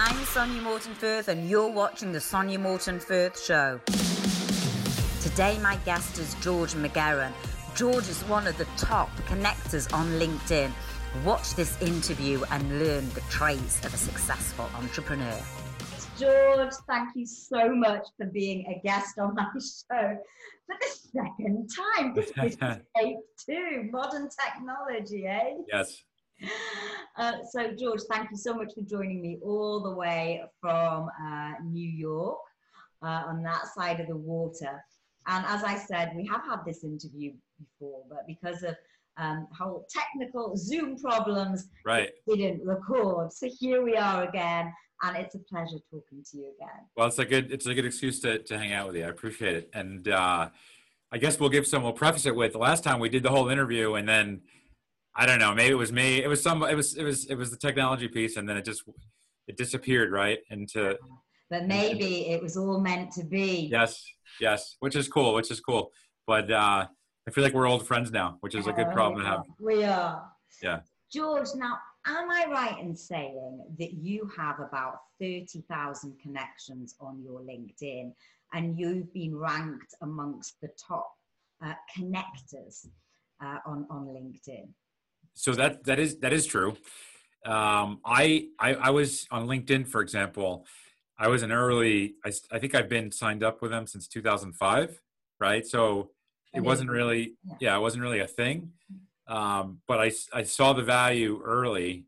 I'm Sonya Morton Firth, and you're watching The Sonya Morton Firth Show. Today, my guest is George McGehrin. George is one of the top connectors on LinkedIn. Watch this interview and learn the traits of a successful entrepreneur. George, thank you so much for being a guest on my show for the second time. This is tape two, modern technology, eh? Yes. Uh, so, George, thank you so much for joining me all the way from uh, New York uh, on that side of the water. And as I said, we have had this interview before, but because of um, whole technical Zoom problems, right, We didn't record. So here we are again, and it's a pleasure talking to you again. Well, it's a good it's a good excuse to to hang out with you. I appreciate it, and uh, I guess we'll give some. We'll preface it with the last time we did the whole interview, and then I don't know. Maybe it was me. It was some. It was. It was. It was the technology piece, and then it just it disappeared right into. But maybe it was all meant to be. Yes. Yes. Which is cool. Which is cool. But uh, I feel like we're old friends now, which is a good problem to have. We are. Yeah. George, now, am I right in saying that you have about 30,000 connections on your LinkedIn and you've been ranked amongst the top uh, connectors uh, on, on LinkedIn? So that that is that is true. Um, I, I I was on LinkedIn, for example. I was an early. I, I think I've been signed up with them since 2005, right? So it wasn't really yeah, it wasn't really a thing. Um, but I I saw the value early,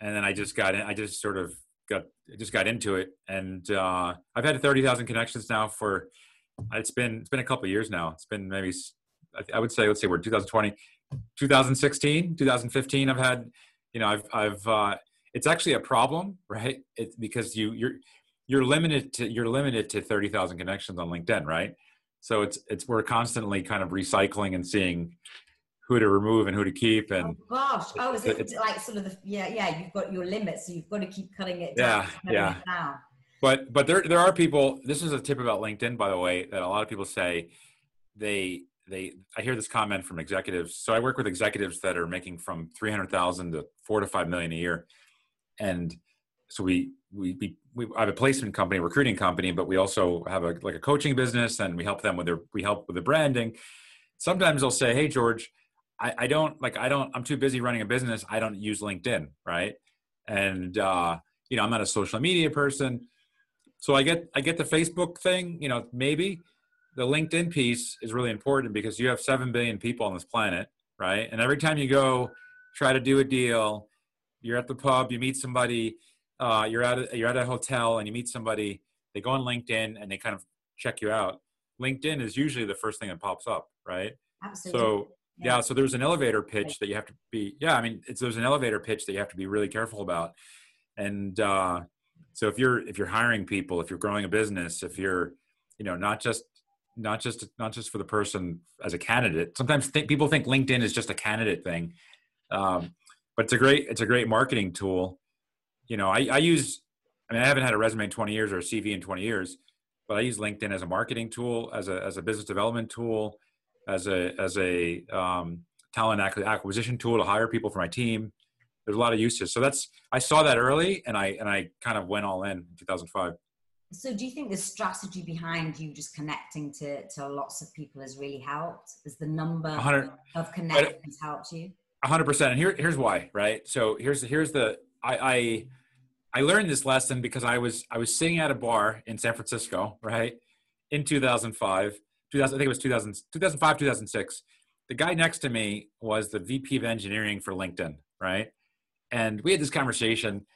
and then I just got in. I just sort of got just got into it, and uh, I've had 30,000 connections now for. It's been it's been a couple years now. It's been maybe I would say let's say we're 2020 2016, 2015, I've had, you know, I've, I've, uh, it's actually a problem, right? It's because you, you're, you're limited to, you're limited to 30,000 connections on LinkedIn, right? So it's, it's, we're constantly kind of recycling and seeing who to remove and who to keep. And oh gosh, oh, is it like sort of the, yeah, yeah, you've got your limits, so you've got to keep cutting it down. Yeah, yeah. But, but there, there are people, this is a tip about LinkedIn, by the way, that a lot of people say they, they i hear this comment from executives. So i work with executives that are making from 300000 to 4 to 5 million a year. And so we we, we we have a placement company recruiting company but we also have a like a coaching business and we help them with their we help with the branding. Sometimes they'll say hey george i, I don't like i don't i'm too busy running a business. I don't use linkedin right? And uh you know i'm not a social media person. So i get i get the facebook thing you know maybe the LinkedIn piece is really important because you have 7 billion people on this planet, right? And every time you go try to do a deal, you're at the pub, you meet somebody, uh, you're, at a, you're at a hotel and you meet somebody, they go on LinkedIn and they kind of check you out. LinkedIn is usually the first thing that pops up, right? Absolutely. So, yeah. yeah so there's an elevator pitch that you have to be, yeah, I mean, it's, there's an elevator pitch that you have to be really careful about. And, uh, so if you're if you're hiring people if you're growing a business if you're you know not just not just not just for the person as a candidate. Sometimes th- people think LinkedIn is just a candidate thing, um, but it's a great it's a great marketing tool. You know, I, I use. I mean, I haven't had a resume in 20 years or a CV in 20 years, but I use LinkedIn as a marketing tool, as a as a business development tool, as a as a um, talent acquisition tool to hire people for my team. There's a lot of uses. So that's I saw that early, and I and I kind of went all in in 2005. So do you think the strategy behind you just connecting to, to lots of people has really helped? Has the number of connections helped you? hundred percent. And here, here's why, right? So here's, here's the, I, I, I learned this lesson because I was, I was sitting at a bar in San Francisco, right? In 2005, 2000, I think it was 2000, 2005, 2006. The guy next to me was the VP of engineering for LinkedIn, right? And we had this conversation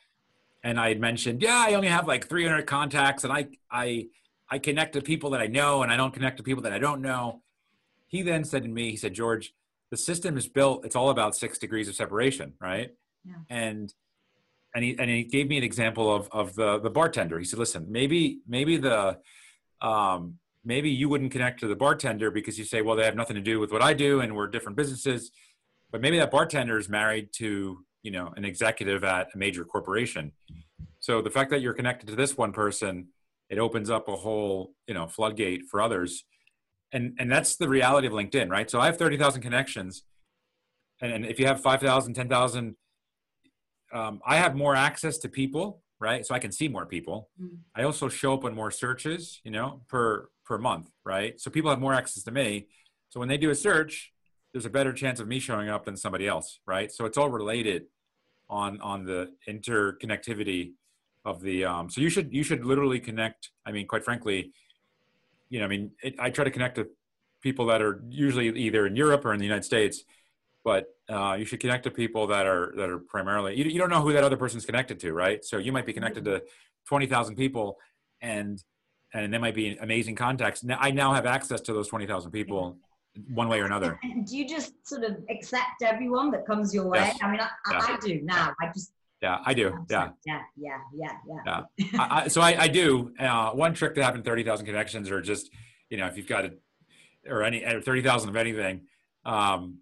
and I had mentioned, yeah, I only have like 300 contacts, and I I I connect to people that I know, and I don't connect to people that I don't know. He then said to me, he said, George, the system is built. It's all about six degrees of separation, right? Yeah. And and he and he gave me an example of of the the bartender. He said, listen, maybe maybe the um, maybe you wouldn't connect to the bartender because you say, well, they have nothing to do with what I do, and we're different businesses. But maybe that bartender is married to you know an executive at a major corporation so the fact that you're connected to this one person it opens up a whole you know floodgate for others and and that's the reality of linkedin right so i have 30000 connections and, and if you have 5000 10000 um, i have more access to people right? So I can see more people. Mm. I also show up on more searches, you know, per per month, right? So people have more access to me. So when they do a search, there's a better chance of me showing up than somebody else, right? So it's all related on on the interconnectivity of the. Um, so you should you should literally connect. I mean, quite frankly, you know, I mean, it, I try to connect to people that are usually either in Europe or in the United States, but uh, you should connect to people that are that are primarily. You, you don't know who that other person's connected to, right? So you might be connected to twenty thousand people, and and they might be amazing contacts. Now I now have access to those twenty thousand people one way or another. Do you just sort of accept everyone that comes your way? Yes. I mean, I, Yeah. I, do now. I just Yeah, I do. Yeah. yeah, yeah, yeah, yeah. Yeah. I, I, so I, I do. Uh, one trick to having 30,000 connections or just, you know, if you've got it or any or 30,000 of anything, um,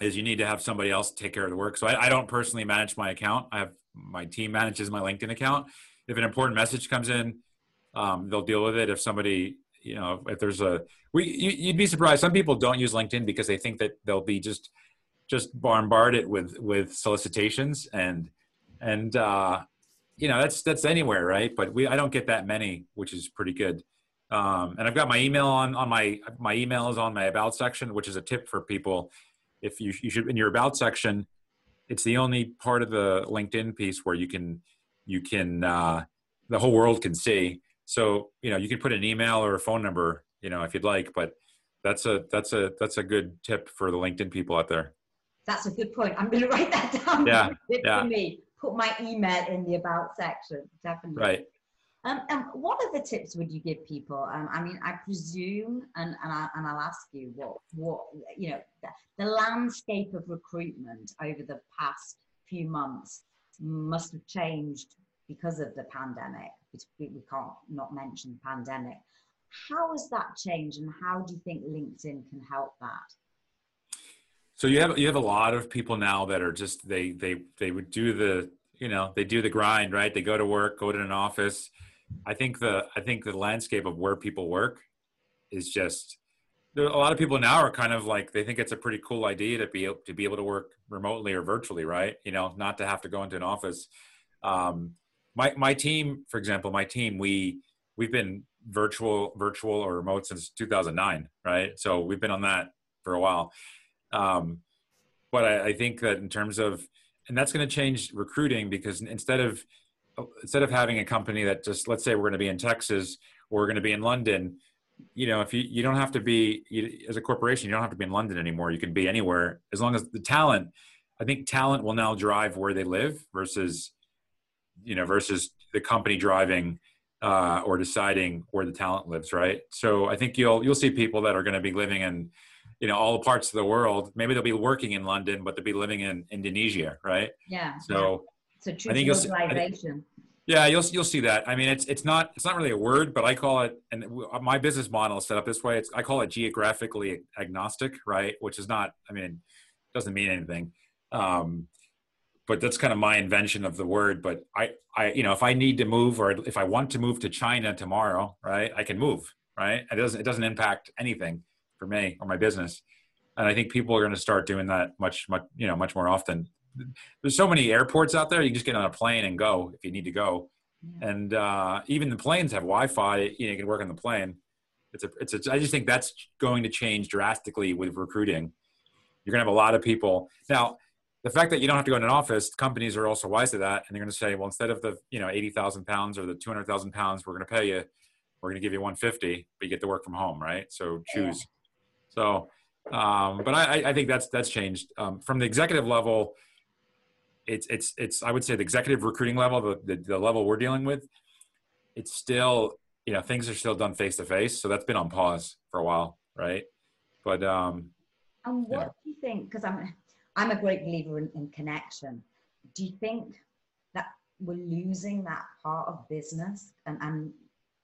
is you need to have somebody else take care of the work. So I, I don't personally manage my account. I have my team manages my LinkedIn account. If an important message comes in, um, they'll deal with it. If somebody, you know, if there's a, we, you, you'd be surprised. Some people don't use LinkedIn because they think that they'll be just, just bombarded with, with solicitations and, and, uh, you know, that's, that's anywhere. Right. But we, I don't get that many, which is pretty good. Um, and I've got my email on, on my, my email is on my about section, which is a tip for people. If you, you should, in your about section, it's the only part of the LinkedIn piece where you can, you can, uh, the whole world can see. So, you know, you can put an email or a phone number, you know, if you'd like, but that's a, that's a, that's a good tip for the LinkedIn people out there. That's a good point. I'm going to write that down. Yeah, yeah. For me, put my email in the about section. Definitely. Right. Um, and what other tips would you give people? Um, I mean, I presume, and, and, I, and I'll ask you what, what you know, the, the landscape of recruitment over the past few months must have changed because of the pandemic. We, can't not mention the pandemic. How has that changed, and how do you think LinkedIn can help that? So you have you have a lot of people now that are just they they they would do the you know they do the grind right. They go to work, go to an office. I think the I think the landscape of where people work is just there a lot of people now are kind of like they think it's a pretty cool idea to be to be able to work remotely or virtually, right? You know, not to have to go into an office. Um, my my team, for example, my team we we've been virtual virtual or remote since 2009, right? So we've been on that for a while. Um, but I, I think that in terms of, and that's going to change recruiting because instead of instead of having a company that just let's say we're going to be in Texas or we're going to be in London, you know, if you you don't have to be you, as a corporation, you don't have to be in London anymore. You can be anywhere as long as the talent. I think talent will now drive where they live versus, you know, versus the company driving uh, or deciding where the talent lives. Right. So I think you'll you'll see people that are going to be living in you know all parts of the world maybe they'll be working in london but they'll be living in indonesia right Yeah. so So true I think you'll see- think- yeah you'll you'll see that i mean it's it's not it's not really a word but i call it and my business model is set up this way it's i call it geographically agnostic right which is not i mean it doesn't mean anything um but that's kind of my invention of the word but i i you know if i need to move or if i want to move to china tomorrow right i can move right? It doesn't it doesn't impact anything for me or my business. And i think people are going to start doing that much much you know much more often. There's so many airports out there you can just get on a plane and go if you need to go. Yeah. and uh, even the planes have wi-fi you know you can work on the plane. It's a it's a i just think that's going to change drastically with recruiting. You're going to have a lot of people. Now the fact that you don't have to go in an office companies are also wise to that and they're going to say well instead of the you know 80000 pounds or the 200000 pounds we're going to pay you we're going to give you 150 but you get to work from home right so choose so um, but I, I- I think that's that's changed um, from the executive level it's it's it's i would say the executive recruiting level the, the, the level we're dealing with it's still you know things are still done face to face so that's been on pause for a while right but um And what Yeah. do you think? Because I'm, I'm a great believer in, in connection. Do you think that we're losing that part of business? And and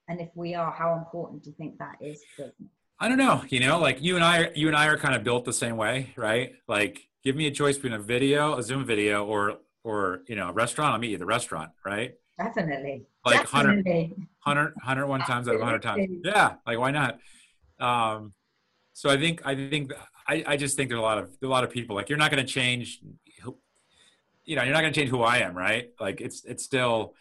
and if we are, how important do you think that is? To, I don't know, you know, like you and I, you and I are kind of built the same way, right? Like, give me a choice between a video, a Zoom video, or or you know, a restaurant. I'll meet you at the restaurant, right? definitely. Like 100, definitely. 100, 101 times out of 100 times. Yeah, like why not? Um, so I think I think I, I just think there's a lot of a lot of people like you're not going to change, who, you know, you're not going to change who I am, right? Like it's it's still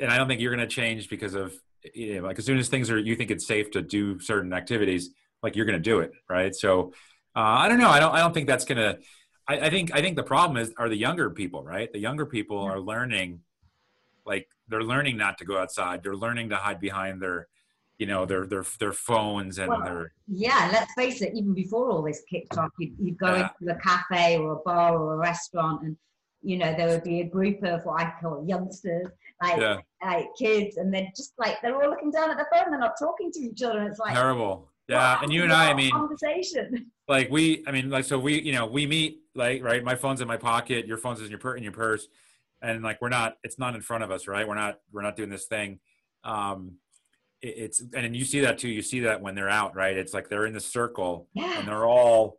and I don't think you're going to change because of you know, like as soon as things are you think it's safe to do certain activities, like you're going to do it, right? So uh, I don't know. I don't. I don't think that's going to. I think. I think the problem is are the younger people, right? The younger people are learning, like they're learning not to go outside. They're learning to hide behind their, you know, their their their phones and well, their. Yeah, let's face it. Even before all this kicked off, you'd, you'd go yeah. into a cafe or a bar or a restaurant, and you know there would be a group of what I call youngsters like yeah. like kids, and they're just like they're all looking down at their phone. They're not talking to each other. It's like terrible. Yeah, and you and I, I mean, conversation. Like we, I mean, like so we, you know, we meet like right. My phone's in my pocket. Your phone's in your in your purse, and like we're not. It's not in front of us, right? We're not. We're not doing this thing. Um, it's and you see that too. You see that when they're out, right? It's like they're in the circle, yeah. and they're all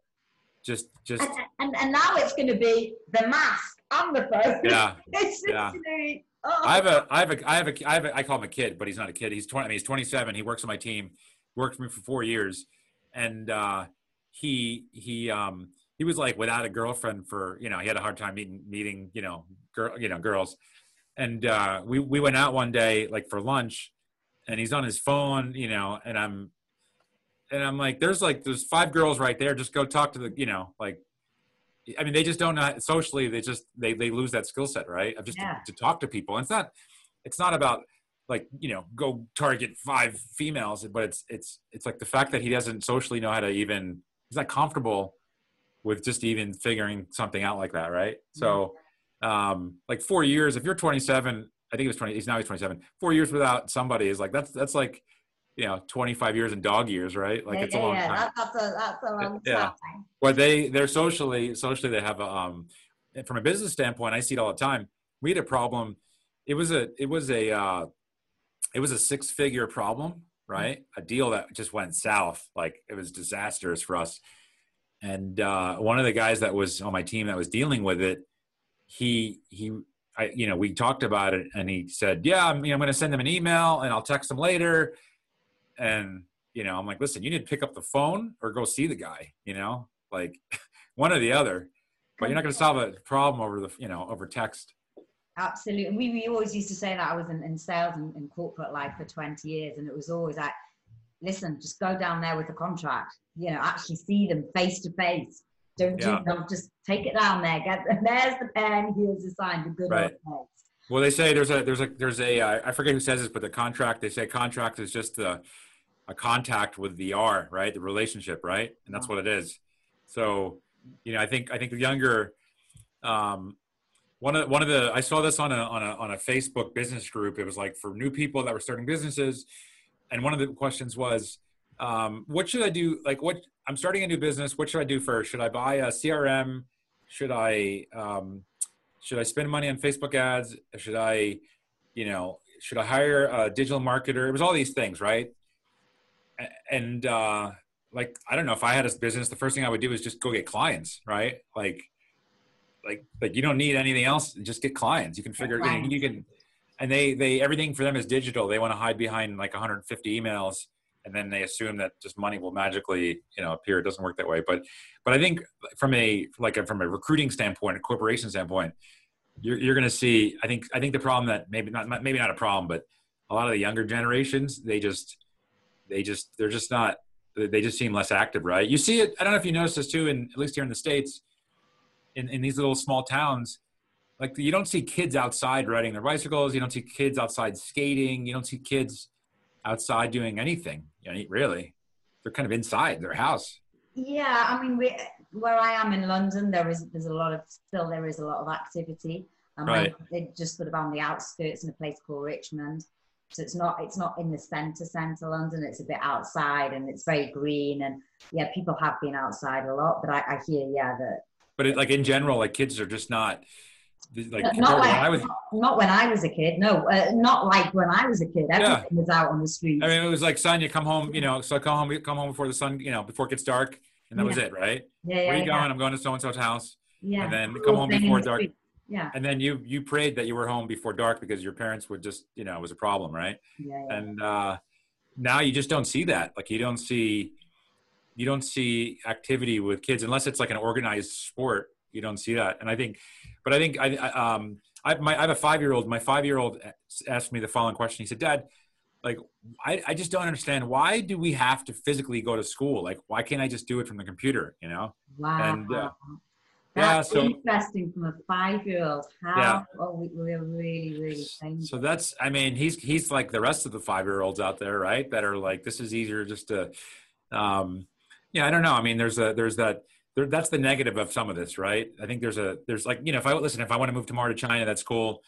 just just. And, and, and now it's going to be the mask on the phone. Yeah. it's yeah. Oh. I have a, I have a, I have a, I have a, I call him a kid, but he's not a kid. He's 20, I mean, he's 27. He works on my team, worked for me for four years. And, uh, he, he, um, he was like without a girlfriend for, you know, he had a hard time meeting, meeting, you know, girl, you know, girls. And, uh, we, we went out one day, like for lunch and he's on his phone, you know, and I'm, and I'm like, there's like, there's five girls right there. Just go talk to the, you know, like I mean, they just don't know socially. They just they they lose that skill set, right? Of just yeah. to, to, talk to people. And it's not it's not about like you know go target five females, but it's it's it's like the fact that he doesn't socially know how to even he's not comfortable with just even figuring something out like that, right? So, um, like four years. If you're 27, I think he was 20. He's now he's 27. Four years without somebody is like that's that's like you know 25 years in dog years right like yeah, it's a long time. yeah, time that's a that's a long yeah. time but they they're socially socially they have a um from a business standpoint i see it all the time we had a problem it was a it was a uh it was a six figure problem right a deal that just went south like it was disastrous for us and uh one of the guys that was on my team that was dealing with it he he I, you know, we talked about it, and he said, "Yeah, I'm, you know, I'm going to send them an email, and I'll text them later." and you know i'm like listen you need to pick up the phone or go see the guy you know like one or the other. But you're not going to solve a problem over the you know over text. Absolutely. We, we always used to say that i was in, in sales and in corporate life for 20 years and it was always like listen just go down there with the contract you know actually see them face to face don't yeah. do, just take it down there get there's the pen here's the sign the good right. old well they say there's a there's a there's a uh, I forget who says this but the contract they say contract is just the a contact with the R, right? The relationship, right? And that's what it is. So, you know, I think I think the younger, um, one of one of the I saw this on a on a on a Facebook business group. It was like for new people that were starting businesses, and one of the questions was, um, what should I do? Like, what I'm starting a new business. What should I do first? Should I buy a CRM? Should I um, should I spend money on Facebook ads? Should I, you know, should I hire a digital marketer? It was all these things, right? and uh, like I don't know if I had a business, the first thing I would do is just go get clients, right? Like, like, like you don't need anything else. Just get clients. You can figure. You, know, you can, and they they everything for them is digital. They want to hide behind like 150 emails, and then they assume that just money will magically you know appear. It doesn't work that way. But but I think from a like a, from a recruiting standpoint, a corporation standpoint, you're you're going to see. I think I think the problem that maybe not maybe not a problem, but a lot of the younger generations they just they just they're just not they just seem less active, right? You see it. I don't know if you noticed this too, in at least here in the states, in in these little small towns, like you don't see kids outside riding their bicycles. You don't see kids outside skating. You don't see kids outside doing anything. You know, really, they're kind of inside their house. Yeah, I mean, we, where I am in London, there is there's a lot of still there is a lot of activity. Um, right. They just sort of on the outskirts in a place called Richmond. So it's not it's not in the centre centre London. It's a bit outside and it's very green and yeah, people have been outside a lot. But I, I hear yeah that. But it, like in general, like kids are just not like not, when I was not when I was a kid. No, uh, not like when I was a kid. Everything yeah. was out on the street. I mean, it was like son, you come home. You know, so come home, come home before the sun. You know, before it gets dark, and that yeah. was it, right? Yeah, yeah Where are you going? I'm going to so and so's house. Yeah. And then come home before dark. Yeah. And then you you prayed that you were home before dark because your parents would just you know it was a problem, right? Yeah. yeah. And uh, now you just don't see that. Like you don't see you don't see activity with kids unless it's like an organized sport. You don't see that. And I think, but I think I um I, my, I have a five year old. My five year old asked me the following question. He said, "Dad, like, I, I just don't understand. Why do we have to physically go to school? Like, why can't I just do it from the computer? You know?" Wow. And uh, That's yeah, so- interesting from a five-year-old. How Yeah. are we, we're really, really changing. So that's, I mean, he's he's like the rest of the five year olds out there, right? That are like, this is easier just to, um, yeah, I don't know. I mean, there's a there's that there, that's the negative of some of this, right? I think there's a there's like you know, if I listen, if I want to move tomorrow to China, that's cool.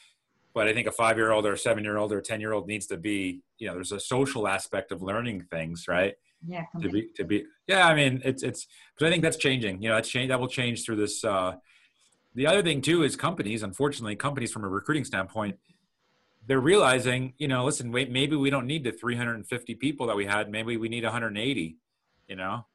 But I think a five year old or a seven year old or a ten year old needs to be, you know, there's a social aspect of learning things, right? yeah, to completely. be to be yeah i mean it's it's but i think that's changing you know that's change that will change through this uh the other thing too is companies unfortunately companies from a recruiting standpoint they're realizing you know listen wait maybe we don't need the 350 people that we had maybe we need 180 you know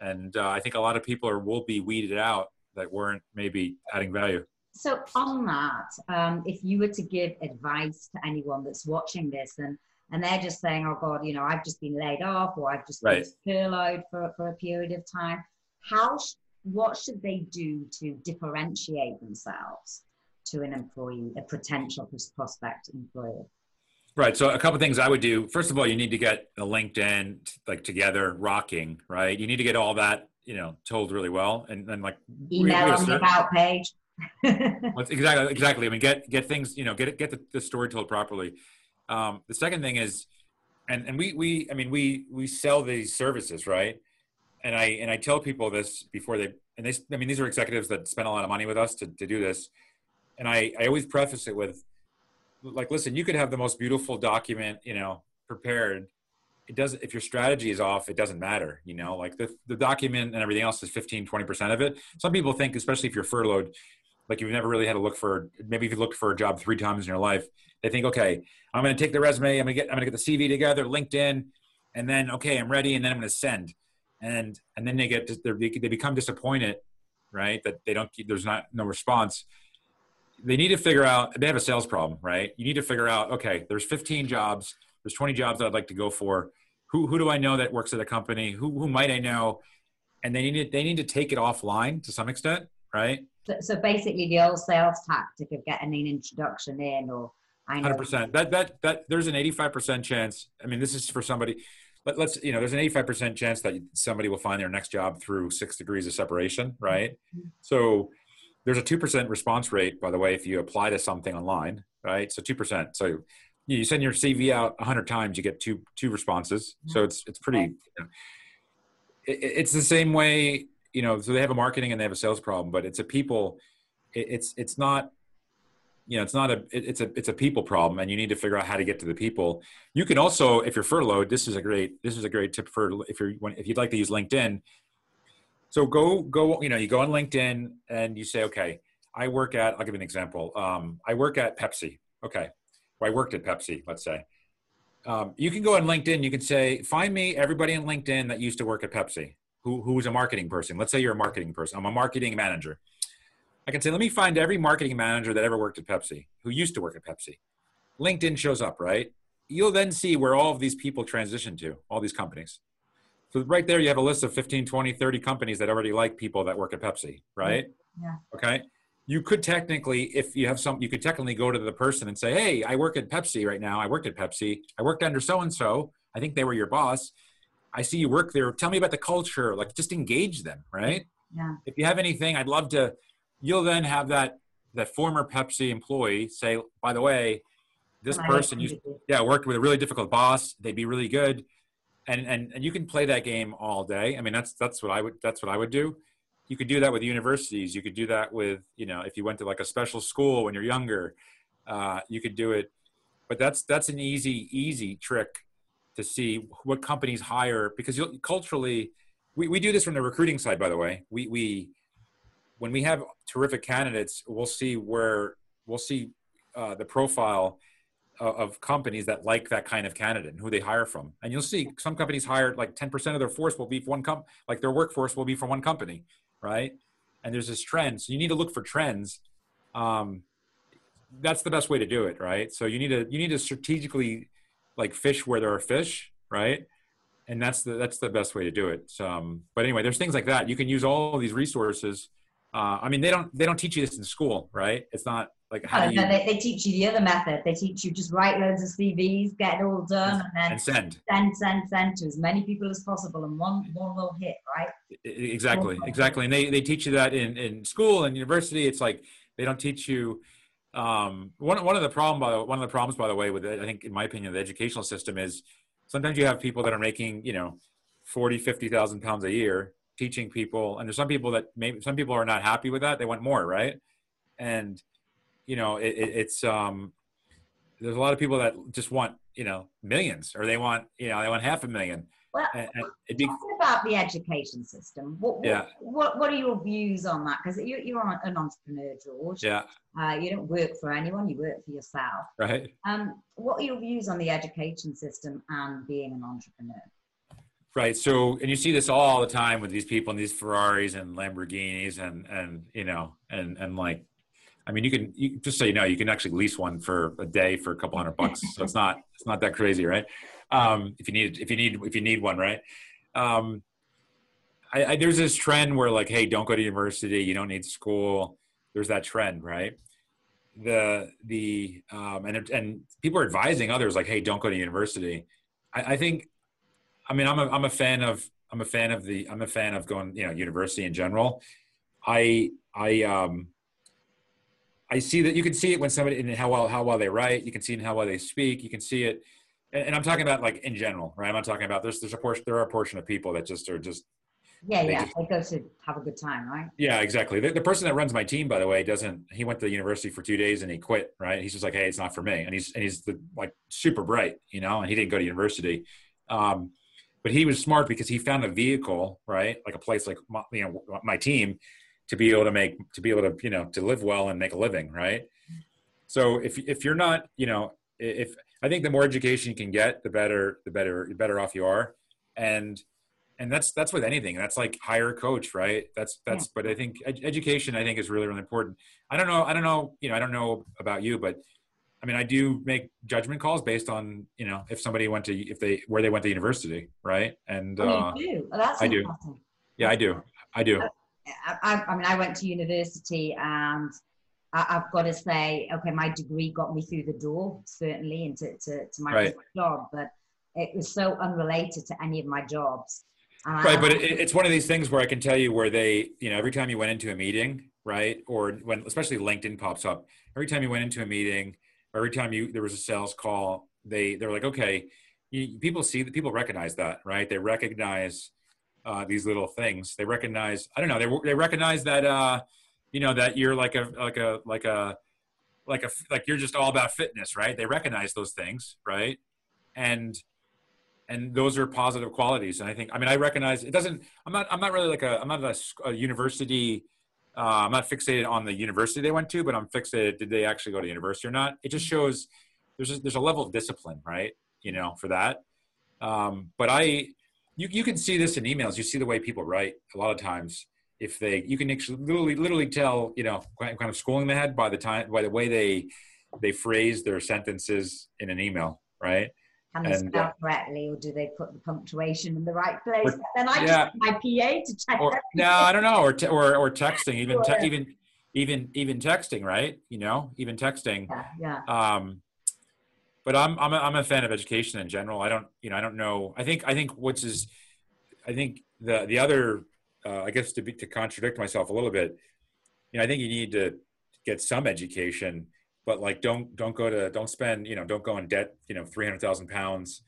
and uh, i think a lot of people are will be weeded out that weren't maybe adding value So on that, um, if you were to give advice to anyone that's watching this and and they're just saying, "Oh God, you know, I've just been laid off or I've just Right. been furloughed for for a period of time," how sh- what should they do to differentiate themselves to an employee, a potential prospect employer? Right. So a couple things I would do. First of all, you need to get a LinkedIn like together, rocking. Right. You need to get all that you know told really well, and then like Email on the about page. Exactly, exactly. I mean, get get things, you know, get it, get the, the story told properly. Um, the second thing is, and and we we, I mean, we we sell these services, right? And I and I tell people this before they, and they, I mean, these are executives that spend a lot of money with us to to do this, and I I always preface it with, like, listen, you could have the most beautiful document, you know, prepared. It doesn't, if your strategy is off, it doesn't matter, you know, like the, the document and everything else is 15, 20% of it. Some people think, especially if you're furloughed, like you've never really had to look for maybe if you looked for a job three times in your life they think okay i'm going to take the resume i'm going to get i'm going to get the cv together linkedin and then okay i'm ready and then i'm going to send and and then they get they become disappointed right that they don't there's not no response they need to figure out they have a sales problem right you need to figure out okay there's 15 jobs there's 20 jobs that i'd like to go for who who do i know that works at a company who who might i know and they need to they need to take it offline to some extent right So, so basically, the old sales tactic of getting an introduction in, or I know Hundred percent. That that that there's an eighty-five percent chance. I mean, this is for somebody. Let, let's you know, there's an eighty-five percent chance that somebody will find their next job through six degrees of separation, right? Mm-hmm. So there's a two percent response rate, by the way, if you apply to something online, right? So two percent. So you send your CV out a hundred times, you get two two responses. Mm-hmm. So it's it's pretty. You know, it, it's the same way, you know. So they have a marketing and they have a sales problem, but it's a people. It, it's it's not you know it's not a it- it's a it's a people problem and you need to figure out how to get to the people you can also if you're furloughed this is a great this is a great tip for if you're if you'd like to use linkedin so go go you know you go on linkedin and you say okay i work at i'll give you an example. Um, i work at pepsi. Okay. Or i worked at pepsi let's say. Um, you can go on linkedin. You can say find me everybody on linkedin that used to work at pepsi who who's a marketing person. Let's say you're a marketing person. I'm a marketing manager. I can say, let me find every marketing manager that ever worked at Pepsi, who used to work at Pepsi. LinkedIn shows up, right? You'll then see where all of these people transition to, all these companies. So right there, you have a list of 15, 20, 30 companies that already like people that work at Pepsi, right? Yeah. Okay. You could technically, if you have some, you could technically go to the person and say, hey, I work at Pepsi right now. I worked at Pepsi. I worked under so and so. I think they were your boss. I see you work there. Tell me about the culture. Like just engage them, right? yeah, if you have anything, I'd love to. You'll then have that that former Pepsi employee say, by the way, this person used yeah worked with a really difficult boss. They'd be really good, and and and you can play that game all day. I mean, that's that's what I would that's what I would do. You could do that with universities. You could do that with you know if you went to like a special school when you're younger. Uh, you could do it, but that's that's an easy easy trick to see what companies hire because you'll, culturally we, we do this from the recruiting side by the way we we when we have terrific candidates we'll see where we'll see uh, the profile of, companies that like that kind of candidate and who they hire from. And you'll see some companies hire like 10% of their force will be one comp like their workforce will be from one company right? And there's this trend so you need to look for trends. Um, that's the best way to do it right? So you need to you need to strategically like fish where there are fish right? And that's the that's the best way to do it. So, um, but anyway there's things like that. You can use all these resources. Uh, i mean they don't they don't teach you this in school right? It's not like how do you they, they teach you the other method. They teach you just write loads of CVs, get it all done, and then and send. send, send, send to as many people as possible, and one one will hit, right? Exactly exactly. And they, they teach you that in, in school and university. It's like they don't teach you um, one, one of the problem by the, one of the problems by the way with it, i think in my opinion the educational system is sometimes you have people that are making you know 40 50000 pounds a year teaching people and there's some people that maybe some people are not happy with that. They want more right? And you know it, it, it's um there's a lot of people that just want you know millions or they want you know they want half a million Well, and, and be talking about the education system, what what, Yeah. what, what are your views on that? Because you, you're an entrepreneur, George. yeah Uh, you don't work for anyone; you work for yourself. right Um, what are your views on the education system and being an entrepreneur? Right. So, and you see this all the time with these people in these Ferraris and Lamborghinis and, and, you know, and, and like, I mean, you can, you, just so you know, you can actually lease one for a day for a couple hundred bucks. So it's not, it's not that crazy, right? Um, if you need, if you need, if you need one, right? Um, I, I, there's this trend where like, Hey, don't go to university. You don't need school. There's that trend, right? The, the, um, and, and people are advising others like, Hey, don't go to university. I, I think I mean, I'm a I'm a fan of I'm a fan of the I'm a fan of going you know university in general. I I um I see that you can see it when somebody in how well how well they write. You can see in how well they speak. You can see it, and, and I'm talking about like in general, right? I'm not talking about there's there's a portion there are a portion of people that just are just Yeah, They yeah, just- they go to have a good time, right? yeah exactly. The, the person that runs my team, by the way, doesn't he went to university for two days and he quit, right? He's just like, hey, it's not for me, and he's and he's the, like super bright, you know, and he didn't go to university. Um, but he was smart because he found a vehicle, right? Like a place like my, you know my team to be able to make to be able to you know to live well and make a living, right? So if if you're not, you know, if I think the more education you can get, the better the better the better off you are, and and that's that's with anything. That's like hire a coach, right? That's that's. But I think ed- education, I think, is really really important. I don't know. I don't know. You know, I don't know about you, but I mean, I do make judgment calls based on you know if somebody went to if they where they went to university, right? And Oh, uh, do. Well, that's I do. yeah, I do. I do. I, I, mean, I went to university and I, I've got to say, okay, my degree got me through the door, certainly, into to, to my Right. job, but it was so unrelated to any of my jobs. I- Right, but it, it's one of these things where I can tell you where they, you know, every time you went into a meeting, right, or when especially LinkedIn pops up, every time you went into a meeting, every time you there was a sales call, they they're like, okay, you, people see that people recognize that, right? They recognize uh, these little things. They recognize, I don't know, they they recognize that, uh, you know, that you're like a like a like a like a like you're just all about fitness, right? They recognize those things, right? And and those are positive qualities and i think i mean i recognize it doesn't i'm not i'm not really like a i'm not a university uh, i'm not fixated on the university they went to but i'm fixated did they actually go to university or not it just shows there's a, there's a level of discipline right you know for that um, but i you, you can see this in emails you see the way people write a lot of times if they you can actually literally literally tell you know kind kind of schooling they had by the time by the way they they phrase their sentences in an email right Can they and, uh, spell correctly, or do they put the punctuation in the right place? Or- then I yeah. just my PA to check or no, I don't know, or te- or or texting, even te- even even even texting, right? You know, even texting. Yeah, yeah. Um, but I'm I'm a, I'm a fan of education in general. I don't you know I don't know. I think I think what's is, I think the the other uh, I guess to be to contradict myself a little bit. You know, I think you need to get some education, but like don't don't go to don't spend you know don't go in debt you know three hundred thousand pounds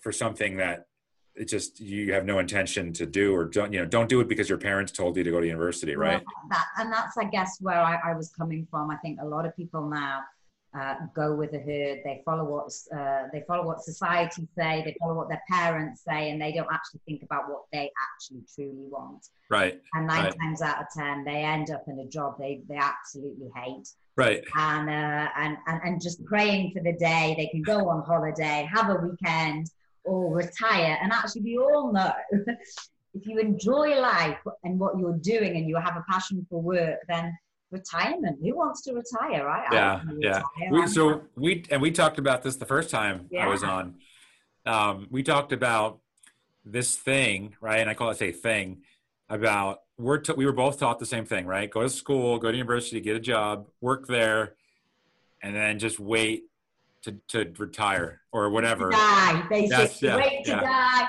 for something that it just you have no intention to do or don't you know don't do it because your parents told you to go to university right that, and that's, I guess, where I, I was coming from. I think a lot of people now uh, go with the herd. They follow what's uh, they follow what society say. They follow what their parents say, and they don't actually think about what they actually truly want. right And nine Right. times out of ten, they end up in a job they they absolutely hate. right and, uh, and and and just praying for the day they can go on holiday, have a weekend, or retire. And actually, we all know if you enjoy life and what you're doing, and you have a passion for work, then retirement. Who wants to retire, right? Yeah, yeah. retire. we, so we and we talked about this the first time I was on. Um, we talked about this thing, right? And I call it say thing about we're t- we were both taught the same thing, right? Go to school, go to university, get a job, work there, and then just wait to, to retire or whatever. Die, basically. Yeah, wait to yeah. die,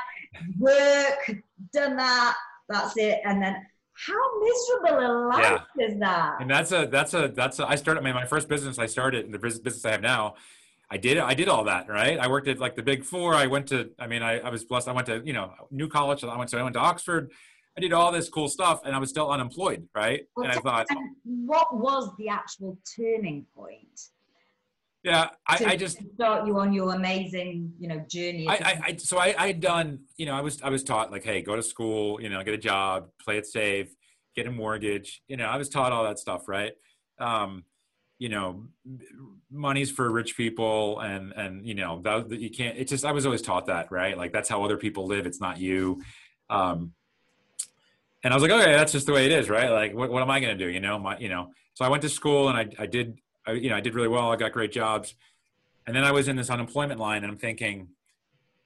work, done that, that's it. And then how miserable a life yeah. is that? And that's a that's a that's a, I started my, my first business I started in the business I have now. I did I did all that, right? I worked at like the big four. I went to I mean I, I was blessed. I went to, you know, new college. I went to I went to Oxford. I did all this cool stuff and I was still unemployed, right? Well, and I thought what was the actual turning point? Yeah, I, I, just start you on your amazing, you know, journey. I, I, I so I, I had done, you know, I was, I was taught like, hey, go to school, you know, get a job, play it safe, get a mortgage. You know, I was taught all that stuff, right? Um, you know, money's for rich people, and and you know that you can't. It's just I was always taught that, right? Like that's how other people live. It's not you. Um, and I was like, okay, that's just the way it is, right? Like, what, what am I going to do? You know, my, you know. So I went to school and I, I did I, you know, I did really well. I got great jobs. And then I was in this unemployment line and I'm thinking,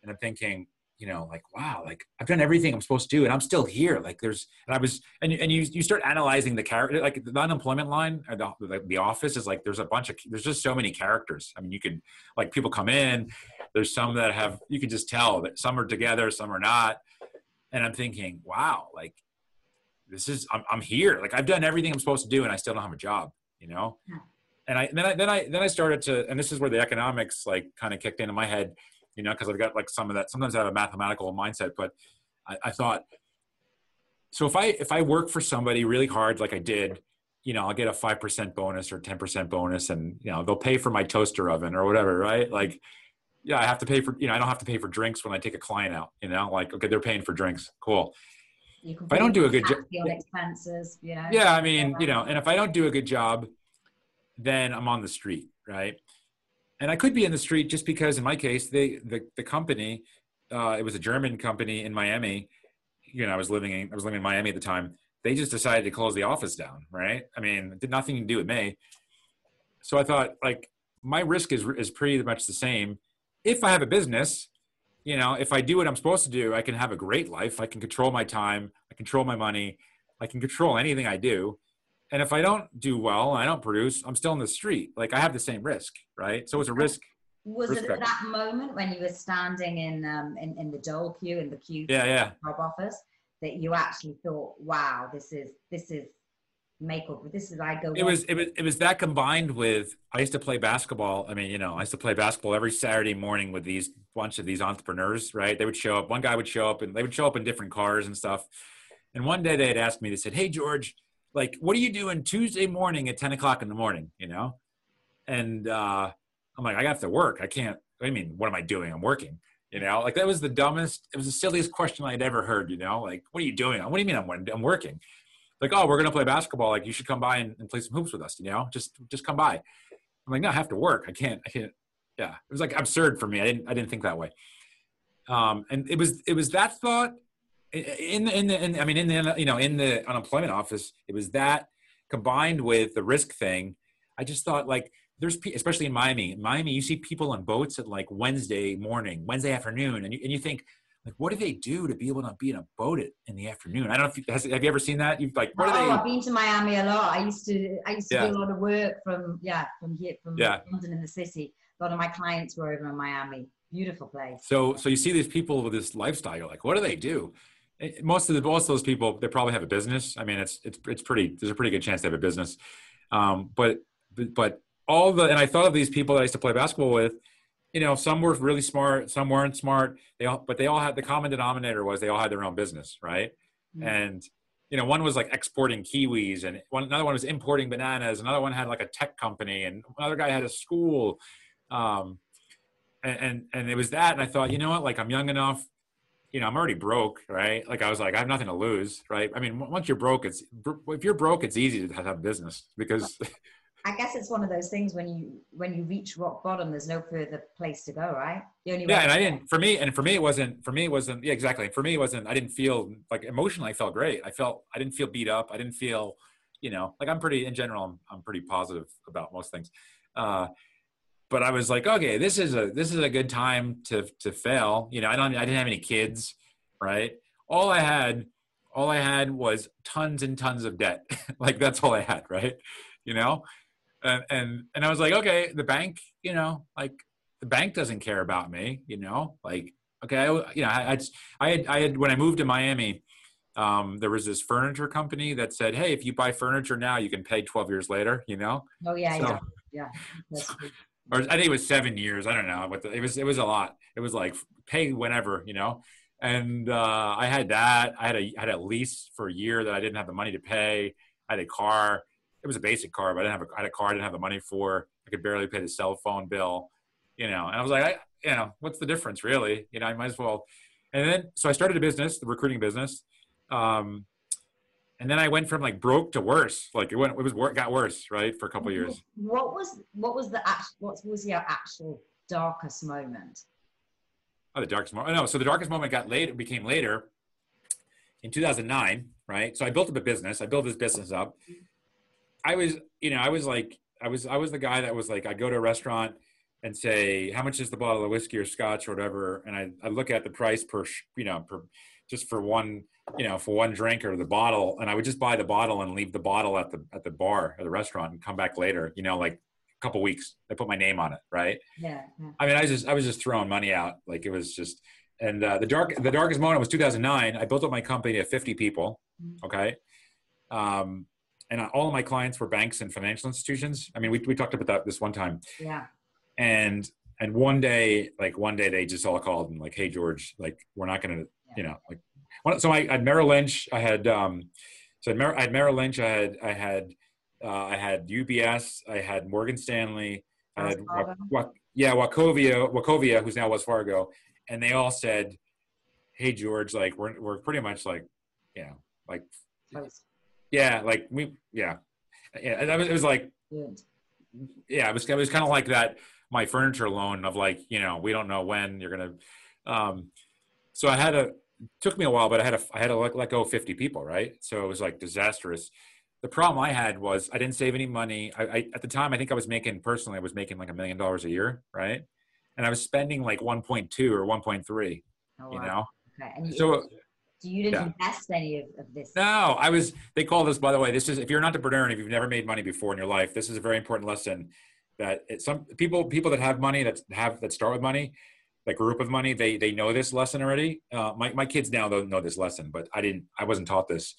and I'm thinking, you know, like, wow, like I've done everything I'm supposed to do and I'm still here. Like there's, and I was, and, and you, you start analyzing the character, like the unemployment line or the, the, the office is like, there's a bunch of, there's just so many characters. I mean, you could like people come in, there's some that have, you can just tell that some are together, some are not. And I'm thinking, wow, like this is, I'm, I'm here. Like I've done everything I'm supposed to do and I still don't have a job, you know? Yeah and I then I then I then I started to, and this is where the economics like kind of kicked into my head, you know, because I've got like some of that. Sometimes I have a mathematical mindset, but I, I thought, so if I if I work for somebody really hard, like I did, you know, I'll get a five percent bonus or ten percent bonus, and you know they'll pay for my toaster oven or whatever, right? Like, yeah, I have to pay for, you know, I don't have to pay for drinks when I take a client out, you know, like okay, they're paying for drinks, cool. If I don't do a good job, expenses, yeah. Yeah, I mean, you know, and if I don't do a good job then I'm on the street, right? And I could be in the street just because, in my case, they the the company, uh, it was a German company in Miami. You know, I was living in I was living in Miami at the time. They just decided to close the office down, right? I mean, did nothing to do with me. So I thought, like, my risk is is pretty much the same. If I have a business, you know, if I do what I'm supposed to do, I can have a great life. I can control my time. I control my money. I can control anything I do and if I don't do well I don't produce, I'm still in the street. Like I have the same risk, right? So it's a risk. Was risk it at that moment when you were standing in, um, in in the dole queue in the queue yeah, yeah. job office that you actually thought, wow, this is this is makeup. This is I go. It was it was it was that combined with I used to play basketball. I mean, you know, I used to play basketball every Saturday morning with these bunch of these entrepreneurs. Right? They would show up. One guy would show up, and they would show up in different cars and stuff. And one day they had asked me. They said, "Hey, George." Like, what are you doing Tuesday morning at 10 o'clock in the morning, you know? And uh, I'm like, I have to work. I can't, I mean, what am I doing? I'm working, you know? Like, that was the dumbest, it was the silliest question I'd ever heard, you know? Like, what are you doing? What do you mean I'm, I'm working? Like, oh, we're going to play basketball. Like, you should come by and, and play some hoops with us, you know? Just, just come by. I'm like, no, I have to work. I can't, I can't. Yeah. It was like absurd for me. I didn't, I didn't think that way. Um, and it was, it was that thought in the, in the in, I mean in the you know in the unemployment office it was that combined with the risk thing I just thought like there's especially in Miami. In Miami you see people on boats at like Wednesday morning Wednesday afternoon and you, and you think like what do they do to be able to be in a boat in the afternoon? I don't know if you, has, have you ever seen that? You've like what oh, are they I've been to Miami a lot. I used to I used to yeah. do a lot of work from yeah from here from yeah. London in the city. A lot of my clients were over in Miami. Beautiful place. So so you see these people with this lifestyle you're like what do they do Eh, most of the most of those people they probably have a business. I mean, it's it's it's pretty. There's a pretty good chance they have a business. Um, but but all the and I thought of these people that I used to play basketball with. You know, some were really smart, some weren't smart. They all, but they all had the common denominator was they all had their own business, right? Mm-hmm. And you know, one was like exporting kiwis, and one another one was importing bananas. Another one had like a tech company, and another guy had a school. Um, and, and and it was that, and I thought, you know what? Like I'm young enough you know, I'm already broke, right? Like I was like, I have nothing to lose, right? I mean, once you're broke, it's if you're broke, it's easy to have business because. I guess it's one of those things when you when you reach rock bottom, there's no further place to go, right? The only yeah, and I didn't. For me, and for me, it wasn't. For me, it wasn't. Yeah, exactly. For me, it wasn't. I didn't feel like emotionally. I felt great. I felt. I didn't feel beat up. I didn't feel. You know, like I'm pretty in general. I'm I'm pretty positive about most things. Uh, but I was like, okay, this is a this is a good time to to fail. You know, I don't I didn't have any kids, right? All I had all I had was tons and tons of debt. like that's all I had, right? You know? and, and and I was like, okay, the bank, you know, like the bank doesn't care about me, you know, like okay, I, you know, I, I had I had when I moved to Miami, um, there was this furniture company that said, hey, if you buy furniture now, you can pay 12 years later, you know. Oh yeah, so, yeah, yeah. or I think it was seven years. I don't know, but it was it was a lot. It was like pay whenever, you know. And uh, I had that. I had a I had a lease for a year that I didn't have the money to pay. I had a car it was a basic car, but I didn't have a, I had a car I didn't have the money for. I could barely pay the cell phone bill, you know. And I was like, I, you know, what's the difference, really? You know, I might as well. And then, so I started a business, the recruiting business. Um, and then I went from like broke to worse. Like it went, it was got worse, right, for a couple years. What was what was the actual, what was your actual darkest moment? Oh, the darkest moment. Oh, no, so the darkest moment got later, became later in 2009, right? So I built up a business. I built this business up, I was, you know, I was like, I was, I was the guy that was like, I go to a restaurant and say, how much is the bottle of whiskey or scotch or whatever, and I, I look at the price per, you know, per, just for one, you know, for one drink or the bottle, and I would just buy the bottle and leave the bottle at the at the bar at the restaurant and come back later, you know, like a couple weeks. I put my name on it, right? Yeah, yeah. I mean, I just, I was just throwing money out, like it was just. And uh, the dark, the darkest moment was 2009. I built up my company at 50 people. Mm-hmm. Okay. Um, and all of my clients were banks and financial institutions. I mean, we, we talked about that this one time. Yeah. And, and one day, like one day they just all called and like, Hey George, like, we're not going to, yeah. you know, like, so I, had Merrill Lynch, I had, um, so I had Merrill Lynch, I had, I had, uh, I had UBS, I had Morgan Stanley, I had, what, yeah, Wachovia, Wachovia, who's now Wells Fargo. And they all said, Hey George, like, we're, we're pretty much like, you know, like, yeah, like we, yeah, yeah. It was, it was like, yeah, it was, it was kind of like that. My furniture loan of like, you know, we don't know when you're gonna. Um, so I had a took me a while, but I had a I had to let, let go of 50 people, right? So it was like disastrous. The problem I had was I didn't save any money. I, I at the time I think I was making personally I was making like a million dollars a year, right? And I was spending like 1.2 or 1.3. Oh, you know. Okay. And so so you didn't yeah. invest any of, of, this? No, I was. They call this, by the way. This is if you're an entrepreneur and if you've never made money before in your life, this is a very important lesson. That it, some people people that have money that have that start with money, that group of money, they they know this lesson already. Uh, my my kids now don't know this lesson, but I didn't. I wasn't taught this.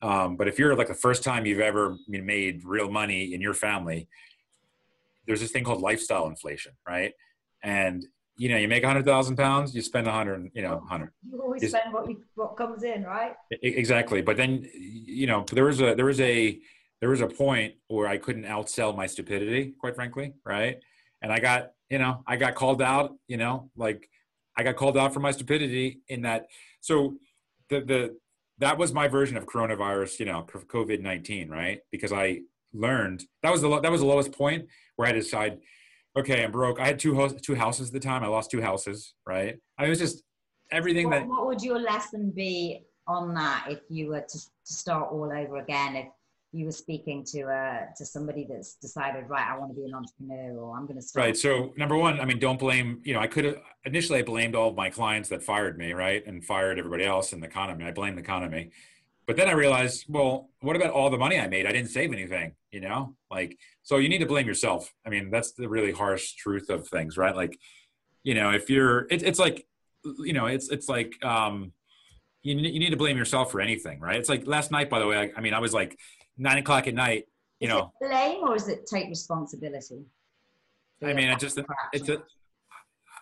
Um, but if you're like the first time you've ever made real money in your family, there's this thing called lifestyle inflation, right? And you know, you make a hundred thousand pounds, you spend a hundred, you know, hundred. You always spend what you, what comes in, right? Exactly. But then, you know, there was a, there was a, there was a point where I couldn't outsell my stupidity, quite frankly. Right. And I got, you know, I got called out, you know, like I got called out for my stupidity in that. So the, the, that was my version of coronavirus, you know, COVID-19, right? Because I learned that was the, that was the lowest point where I decided, okay, I'm broke. I had two ho- two houses at the time. I lost two houses, right? I mean, it was just everything what, that. What would your lesson be on that if you were to, to start all over again? If you were speaking to uh, to somebody that's decided, right, I want to be an entrepreneur, or I'm going to start. Right. So number one, I mean, don't blame. You know, I could have initially I blamed all of my clients that fired me, right, and fired everybody else in the economy. I blame the economy. But then I realized, well, what about all the money I made? I didn't save anything, you know? Like, so you need to blame yourself. I mean, that's the really harsh truth of things, right? Like, you know, if you're, it, it's like, you know, it's, it's like, um, you, you need to blame yourself for anything, right? It's like last night, by the way, I, I mean, I was like nine o'clock at night, you is know. blame or is it take responsibility? I mean, it just, it's a,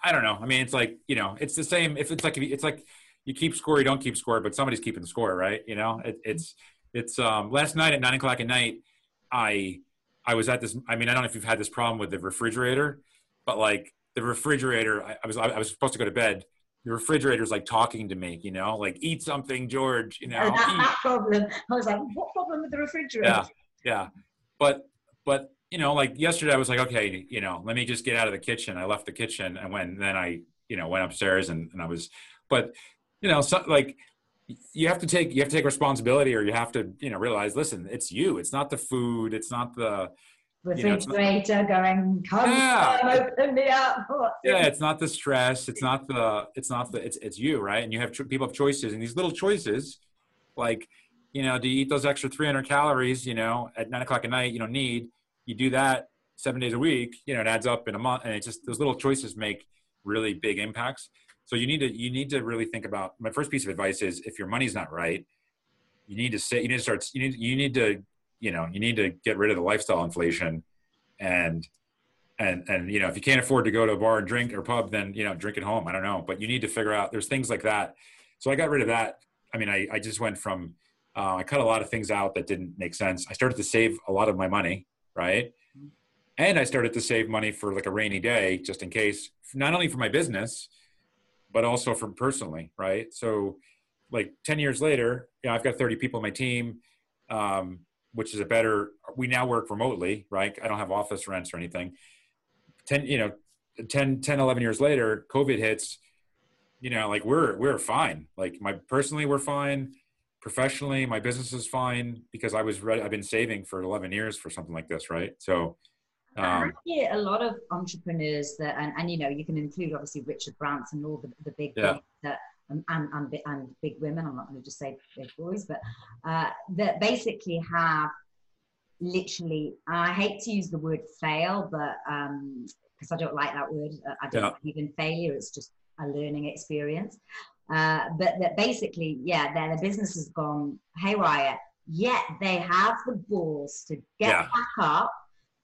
I don't know. I mean, it's like, you know, it's the same. If it's like, it's like, you keep score, you don't keep score, but somebody's keeping score, right? You know, it, it's it's um, last night at nine o'clock at night, I I was at this. I mean, I don't know if you've had this problem with the refrigerator, but like the refrigerator, I, I was I was supposed to go to bed. The refrigerator's like talking to me, you know, like eat something, George. You know, that problem. I was like, what problem with the refrigerator? Yeah, yeah, but but you know, like yesterday, I was like, okay, you know, let me just get out of the kitchen. I left the kitchen, and when then I, you know, went upstairs and, and I was, but you know, so, like you have to take you have to take responsibility, or you have to you know realize, listen, it's you. It's not the food. It's not the refrigerator you know, going, come, yeah, come, open me up. yeah, it's not the stress. It's not the. It's not the. It's it's you, right? And you have people have choices, and these little choices, like you know, do you eat those extra 300 calories? You know, at nine o'clock at night, you don't need. you do that seven days a week, you know, it adds up in a month, and it just those little choices make really big impacts. So you need to you need to really think about. My first piece of advice is if your money's not right, you need to say you need to start you need you need to you know you need to get rid of the lifestyle inflation, and and and you know if you can't afford to go to a bar and drink or pub, then you know drink at home. I don't know, but you need to figure out there's things like that. So I got rid of that. I mean, I I just went from uh, I cut a lot of things out that didn't make sense. I started to save a lot of my money, right? And I started to save money for like a rainy day, just in case, not only for my business, but also from personally, right? So, like 10 years later, you know, I've got 30 people on my team, um, which is a better, we now work remotely, right? I don't have office rents or anything. 10, you know, 10, 10, 11 years later, COVID hits, you know, like we're, we're fine. Like my personally, we're fine professionally my business is fine because i was ready i've been saving for 11 years for something like this right so um, I hear a lot of entrepreneurs that, and, and you know, you can include obviously Richard Branson and all the, the big yeah. that, and, and, and, and, big women. I'm not going to just say big boys, but uh, that basically have literally, I hate to use the word fail, but because um, I don't like that word, uh, I don't yeah. believe in failure. It's just a learning experience. Uh, but that basically, yeah, their, their business has gone haywire. Yet they have the balls to get yeah. back up.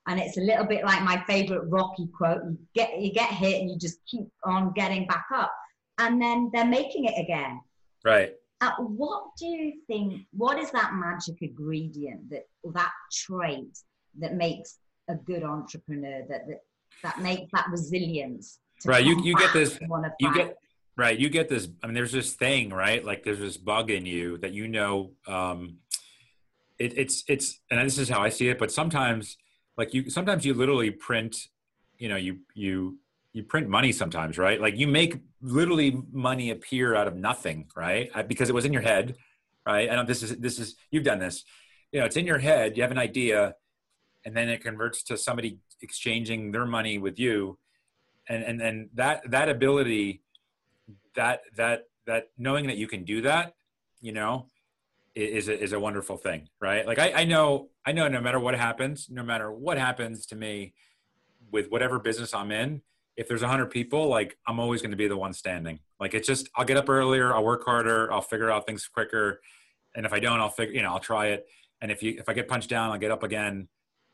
And it's a little bit like my favorite Rocky quote: "You get you get hit, and you just keep on getting back up." And then they're making it again. Right. Uh, what do you think? What is that magic ingredient that that trait that makes a good entrepreneur? That that that makes that resilience. Right. You you get this. You get Right. You get this. I mean, there's this thing, right? Like there's this bug in you that you know. Um, it, it's it's, and this is how I see it. But sometimes, like you, sometimes you literally print. You know, you you you print money sometimes, right? Like you make literally money appear out of nothing, right? Because it was in your head, right? Know this is this is you've done this. You know, it's in your head. You have an idea, and then it converts to somebody exchanging their money with you, and and and that that ability that that that knowing that you can do that, you know, is a, is a wonderful thing, right? Like I, I know I know no matter what happens, no matter what happens to me with whatever business I'm in, if there's a hundred people, like I'm always going to be the one standing. Like it's just I'll get up earlier, I'll work harder, I'll figure out things quicker, and if I don't, I'll figure you know I'll try it. And if you if I get punched down, I'll get up again.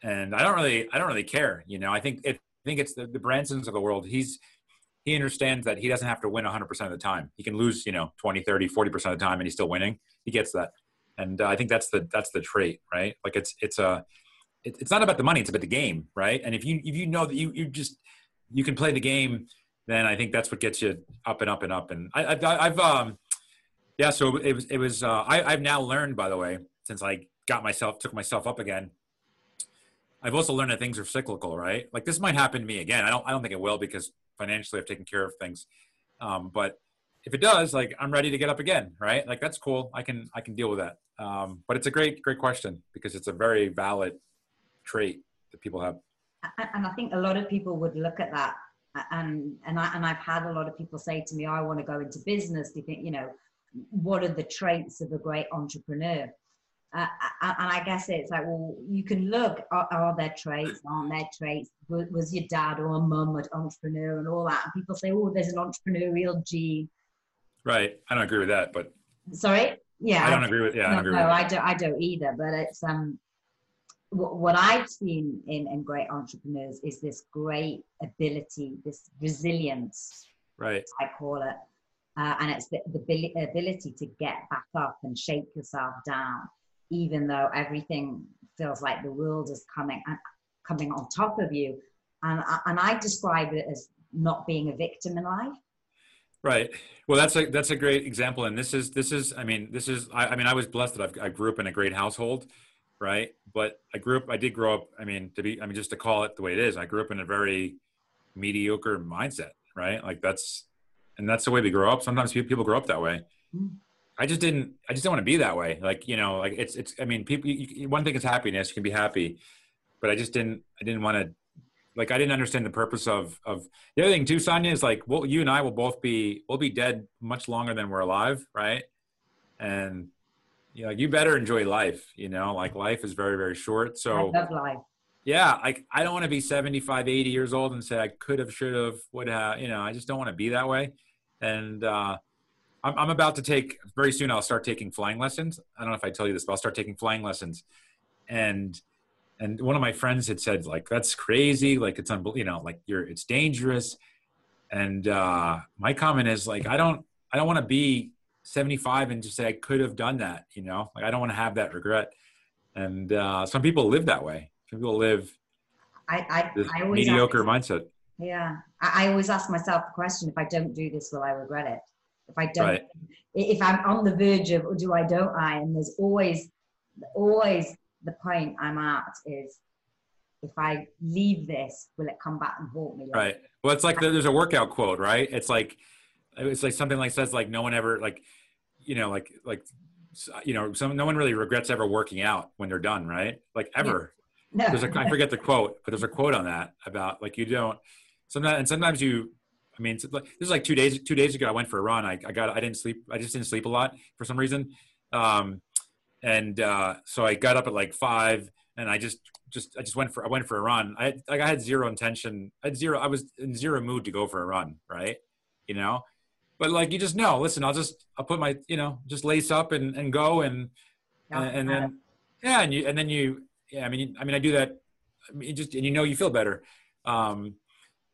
And I don't really I don't really care. You know I think it I think it's the, the Bransons of the world. He's he understands that he doesn't have to win 100% of the time. He can lose, you know, 20, 30, 40% of the time and he's still winning. He gets that. And uh, I think that's the that's the trait, right? Like it's it's a it, it's not about the money, it's about the game, right? And if you if you know that you you just you can play the game, then I think that's what gets you up and up and up. And I, have I've um yeah, so it was it was uh, I I've now learned by the way since I got myself took myself up again. I've also learned that things are cyclical, right? Like this might happen to me again. I don't I don't think it will because financially I've taken care of things. Um, but if it does, like I'm ready to get up again, right? Like that's cool. I can I can deal with that. Um, but it's a great great question because it's a very valid trait that people have. And I think a lot of people would look at that, and and I and I've had a lot of people say to me, "I want to go into business." Do you think you know what are the traits of a great entrepreneur? Uh, and I guess it's like, well, you can look, are, are there traits, aren't there traits? Was, your dad or mum an entrepreneur and all that? And people say, oh, there's an entrepreneurial gene. Right. I don't agree with that, but. Sorry? Yeah. I don't agree with, yeah, no, I don't no, I don't, I don't either, but it's, um, what I've seen in, in great entrepreneurs is this great ability, this resilience. Right. I call it. Uh, and it's the, the ability to get back up and shake yourself down even though everything feels like the world is coming uh, coming on top of you and and I describe it as not being a victim in life right well that's a that's a great example and this is this is i mean this is i, I mean i was blessed that I've, i grew up in a great household right but i grew up i did grow up i mean to be i mean just to call it the way it is i grew up in a very mediocre mindset right like that's and that's the way we grow up sometimes people grow up that way. I just didn't. I just didn't want to be that way. Like you know, like it's it's. I mean, people. You, one thing is happiness. You can be happy, but I just didn't. I didn't want to. Like I didn't understand the purpose of of the other thing too. Sonya is like, well, you and I will both be. We'll be dead much longer than we're alive, right? And you know, you better enjoy life. You know, like life is very very short. So I love life. yeah, like I don't want to be 75, 80 years old and say I could have, should have, would have, you know, I just don't want to be that way. And uh, I'm, I'm about to take very soon. I'll start taking flying lessons. I don't know if I tell you this, but I'll start taking flying lessons. And and one of my friends had said like that's crazy, like it's unbelievable, you know, like you're it's dangerous. And uh, my comment is like I don't I don't want to be 75 and just say I could have done that, you know, like I don't want to have that regret. And uh, some people live that way Some people live I, I, I mediocre ask, mindset. Yeah. I, I, always ask myself the question, if I don't do this, will I regret it? If I don't, right. if I'm on the verge of, or do I, don't I? And there's always, always the point I'm at is, if I leave this, will it come back and haunt me? Right. Well, it's like there's a workout quote, right? It's like, it's like something like says like no one ever like, you know, like like you know, some no one really regrets ever working out when they're done, right? Like ever. No. There's a, I forget the quote, but there's a quote on that about like you don't sometimes and sometimes you I mean, this is like two days. Two days ago, I went for a run. I, I got. I didn't sleep. I just didn't sleep a lot for some reason. Um, and uh, so I got up at like five, and I just, just, I just went for. I went for a run. I like I had zero intention. I had zero. I was in zero mood to go for a run. Right. You know, but like you just know. Listen, I'll just. I'll put my. You know, just lace up and and go and and, and then yeah, and you and then you yeah, I mean, I mean, I do that. I mean, just and you know, you feel better. Um,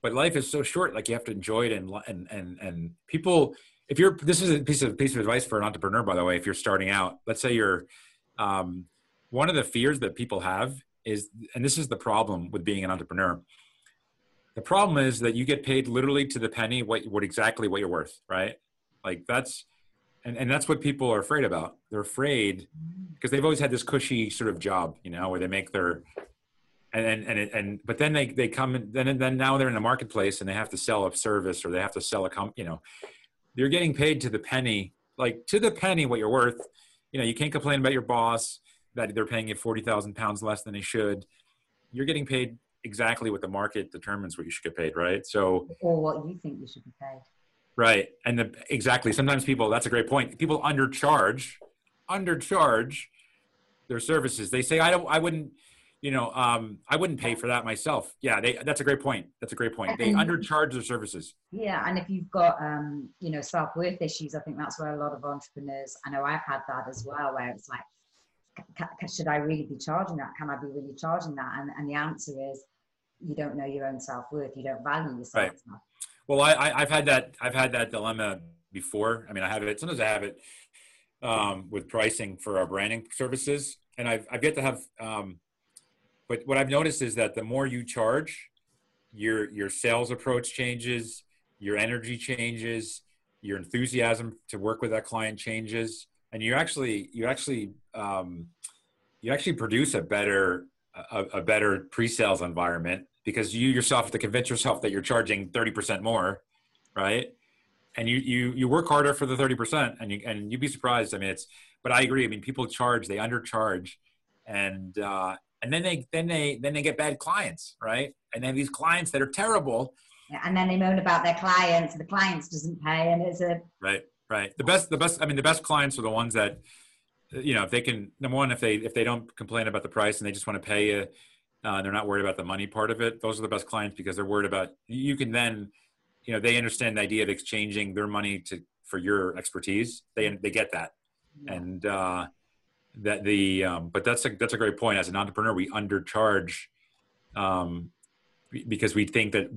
but life is so short. Like you have to enjoy it, and and and and people. If you're, this is a piece of piece of advice for an entrepreneur, by the way. If you're starting out, let's say you're, um, one of the fears that people have is, and this is the problem with being an entrepreneur. The problem is that you get paid literally to the penny what what exactly what you're worth, right? Like that's and, and that's what people are afraid about. They're afraid because they've always had this cushy sort of job you know where they make their and and and, and but then they they come and then and then now they're in the marketplace and they have to sell a service or they have to sell a comp you know you're getting paid to the penny like to the penny what you're worth. You know you can't complain about your boss that they're paying you 40,000 pounds less than they should. You're getting paid exactly what the market determines what you should get paid right so or what you think you should be paid Right. And the, exactly. Sometimes people, that's a great point. People undercharge, undercharge their services. They say, I don't, I wouldn't, you know, um, I wouldn't pay for that myself. Yeah. They, that's a great point. That's a great point. They undercharge their services. Yeah. And if you've got, um, you know, self-worth issues, I think that's where a lot of entrepreneurs, I know I've had that as well, where it's like, should I really be charging that? Can I be really charging that? And, and the answer is, you don't know your own self-worth. You don't value yourself. Right. Well, I, I've had that. I've had that dilemma before. I mean, I have it. Sometimes I have it um, with pricing for our branding services, and I've I've yet to have. Um, but what I've noticed is that the more you charge, your your sales approach changes, your energy changes, your enthusiasm to work with that client changes, and you actually you actually um, you actually produce a better a, a better pre-sales environment because you yourself have to convince yourself that you're charging 30% more right? And you you you work harder for the 30% and you and you'd be surprised. I mean it's but i agree. I mean people charge they undercharge and uh and then they then they then they get bad clients right? And then these clients that are terrible. And then they moan about their clients. The clients doesn't pay and it's a right right. The best the best i mean the best clients are the ones that you know if they can number one if they if they don't complain about the price and they just want to pay you uh, they're not worried about the money part of it those are the best clients because they're worried about you can then you know they understand the idea of exchanging their money to for your expertise. They they get that. Yeah. and uh that the um but that's a that's a great point. As an entrepreneur we undercharge um because we think that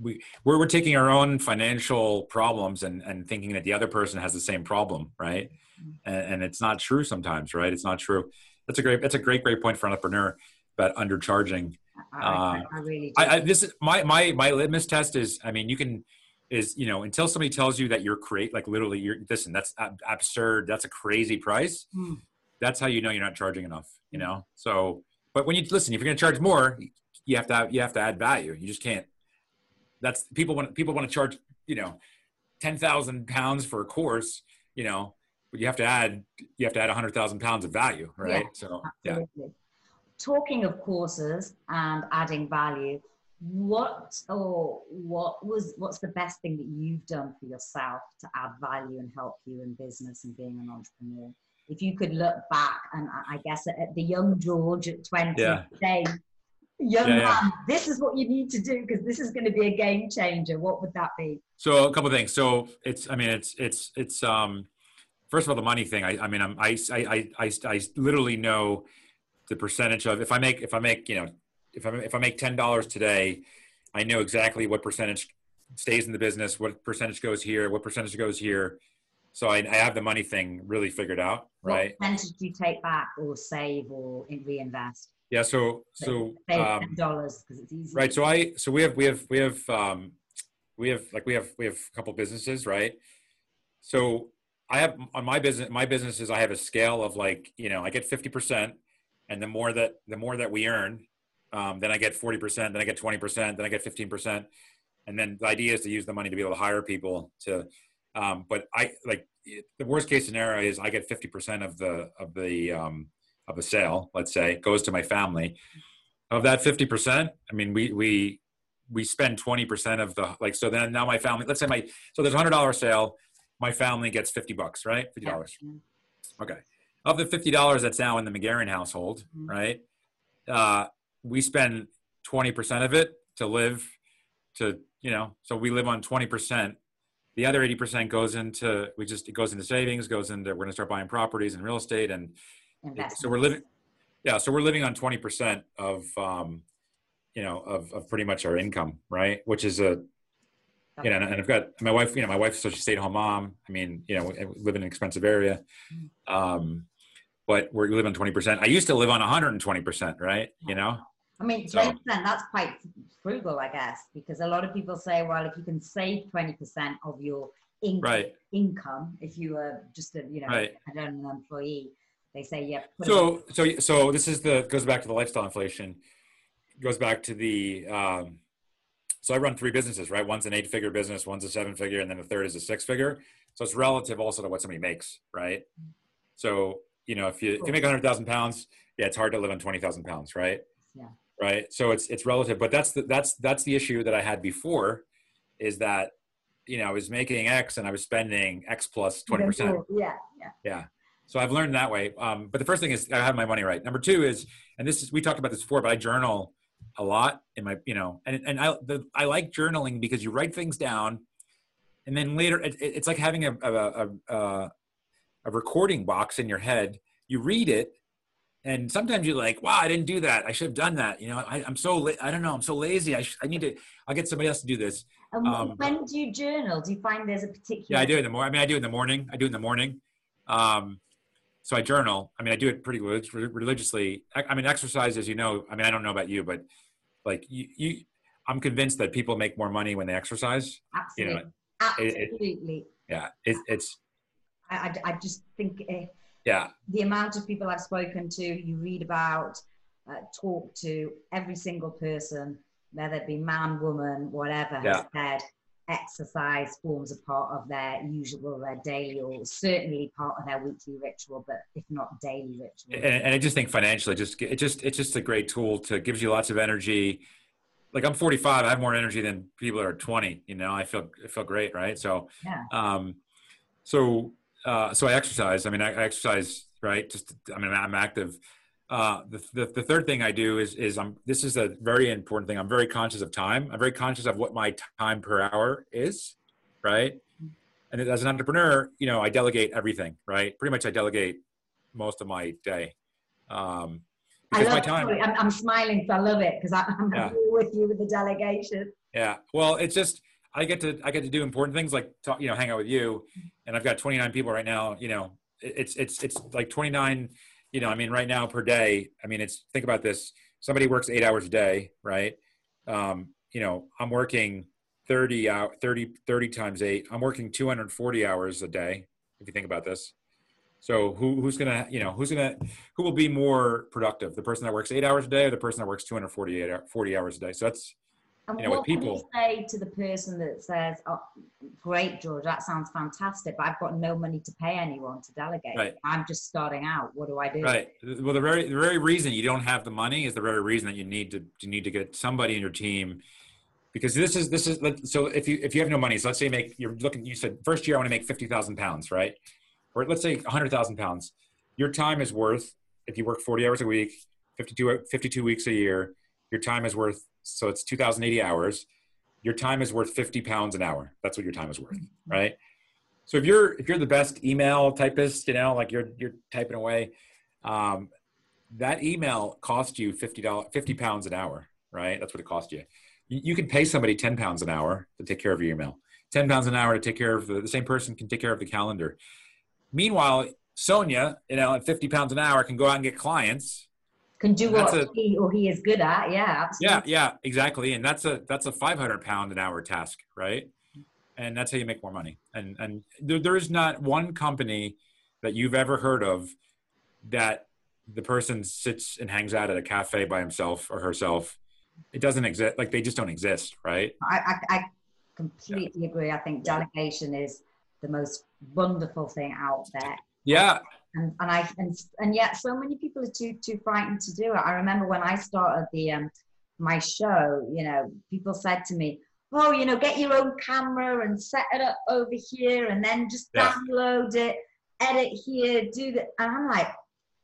we we're, we're taking our own financial problems and and thinking that the other person has the same problem right? Mm-hmm. and, and it's not true sometimes right? It's not true. That's a great that's a great great point for an entrepreneur about undercharging. I, uh, I really I, I, this is my my my litmus test is I mean you can is you know until somebody tells you that you're create like literally you're listen that's absurd. That's a crazy price. Mm. that's how you know you're not charging enough you know? So but when you listen if you're going to charge more you have to have, you have to add value you just can't that's people want people want to charge you know 10,000 pounds for a course you know but you have to add you have to add a 100,000 pounds of value right yeah, so absolutely. yeah talking of courses and adding value, what or what was what's the best thing that you've done for yourself to add value and help you in business and being an entrepreneur? If you could look back and I guess at, the young George at 20 yeah. say, young yeah, yeah. man, this is what you need to do because this is going to be a game changer, what would that be? So a couple of things. So it's, I mean, it's, it's, it's, um, first of all, the money thing. I, I mean, I'm, I, I, I, I literally know the percentage of if I make, if I make, you know, if I if I make ten dollars today, I know exactly what percentage stays in the business, what percentage goes here, what percentage goes here. So I, I have the money thing really figured out, right? What percentage do you take back or save or reinvest? Yeah, so so um, dollars because it's easy. Right. So I so we have we have we have um we have like we have we have a couple businesses, right? So I have on my business my business is I have a scale of like, you know, I get 50% and the more that the more that we earn, um, then I get 40%, then I get 20%, then I get 15%. And then the idea is to use the money to be able to hire people to um, but I like the worst case scenario is I get 50% of the of the um, of a sale, let's say, goes to my family. Of that 50%, I mean, we, we, we spend 20% of the, like, so then now my family, let's say my, so there's a hundred dollar sale, my family gets 50 bucks, right? $50. Yeah. Okay. Of the $50 that's now in the McGehrin household, mm-hmm. right? Uh, we spend 20% of it to live to, you know, so we live on 20%. The other 80% goes into, we just, it goes into savings, goes into, we're going to start buying properties and real estate and so we're living, yeah. So we're living on twenty percent of, um, you know, of, of pretty much our income, right? Which is a, you know, and I've got my wife. You know, my wife's such a stay-at-home mom. I mean, you know, we live in an expensive area, mm. um, but we're living on twenty percent. I used to live on one hundred and twenty percent, right? You know. I mean, twenty percent. That's quite frugal, I guess, because a lot of people say, well, if you can save twenty percent of your in- right. income, if you were just a, you know, right. an employee, they say, yep. So, so, so this is the goes back to the lifestyle inflation. Goes back to the. Um, so I run three businesses, right? One's an eight-figure business, one's a seven-figure, and then the third is a six-figure. So it's relative also to what somebody makes, right? So you know, if you if you make hundred thousand pounds, yeah, it's hard to live on twenty thousand pounds, right? Yeah. Right. So it's it's relative, but that's the that's that's the issue that I had before, is that you know I was making X and I was spending X plus twenty percent. Yeah. Yeah. Yeah. So I've learned that way. Um, but the first thing is I have my money right. Number two is, and this is we talked about this before, but I journal a lot in my, you know, and and I the, I like journaling because you write things down, and then later it, it's like having a a, a a recording box in your head. You read it, and sometimes you're like, "Wow, I didn't do that. I should have done that." You know, I, am so la- I don't know. I'm so lazy. I sh- I need to. I'll get somebody else to do this. Um, when do you journal? Do you find there's a particular? Yeah, I do in the morning. I mean, I do in the morning. I do in the morning. Um, so I journal. I mean, I do it pretty religiously. I mean, exercise, as you know. I mean, I don't know about you, but like you, you I'm convinced that people make more money when they exercise. Absolutely. You know, Absolutely. It, yeah, it, it's. I, I just think. Uh, yeah. The amount of people I've spoken to, you read about, uh, talk to, every single person, whether it be man, woman, whatever, yeah. has said exercise forms a part of their usual, their daily, or certainly part of their weekly ritual, but if not daily ritual. And, and I just think financially, just it just it's just a great tool to gives you lots of energy. Like I'm 45, I have more energy than people that are 20. You know, I feel I feel great, right? So, yeah. Um, so uh, so I exercise. I mean, I, I exercise, right? Just I mean, I'm active. Uh, the, the, the, third thing I do is, is I'm, this is a very important thing. I'm very conscious of time. I'm very conscious of what my time per hour is, right? And as an entrepreneur, you know, I delegate everything, right? Pretty much I delegate most of my day. Um, because my time. I'm, I'm, smiling, so I love it because I'm yeah. with you with the delegation. Yeah. Well, it's just, I get to, I get to do important things like talk, you know, hang out with you and I've got 29 people right now, you know, it's, it's, it's like 29 you know, I mean, right now per day, I mean, it's think about this. Somebody works eight hours a day, right? Um, you know, I'm working 30 out 30, 30 times eight. I'm working 240 hours a day. If you think about this. So who, who's gonna, you know, who's gonna, who will be more productive? The person that works eight hours a day or the person that works 248 40 hours a day? So that's, and you know, what people, can you say to the person that says, "Oh, great, George, that sounds fantastic, but I've got no money to pay anyone to delegate. Right. I'm just starting out. What do I do?" Right. Well, the very the very reason you don't have the money is the very reason that you need to you need to get somebody in your team because this is this is so if you if you have no money, so let's say you make you're looking you said first year I want to make fifty thousand pounds, right? Or let's say hundred thousand pounds. Your time is worth if you work forty hours a week, 52, 52 weeks a year your time is worth so it's 2080 hours. Your time is worth 50 pounds an hour. That's what your time is worth Mm-hmm. right? So if you're if you're the best email typist you know like you're you're typing away um, that email cost you 50 50 pounds an hour right? That's what it cost you. you you can pay somebody 10 pounds an hour to take care of your email. 10 pounds an hour to take care of the, the same person can take care of the calendar. Meanwhile sonya you know at 50 pounds an hour can go out and get clients Can do what a- he or he is good at. Yeah, absolutely. yeah yeah exactly and that's a that's a 500 pound an hour task right and that's how you make more money and and there, there is not one company that you've ever heard of that the person sits and hangs out at a cafe by himself or herself it doesn't exist like they just don't exist right I, I, I completely agree. I think delegation is the most wonderful thing out there. yeah and, and I and, and yet so many people are too too frightened to do it. I remember when I started the um my show, you know, people said to me, "Oh, you know, get your own camera and set it up over here, and then just Yeah. download it, edit here, do that." And I'm like,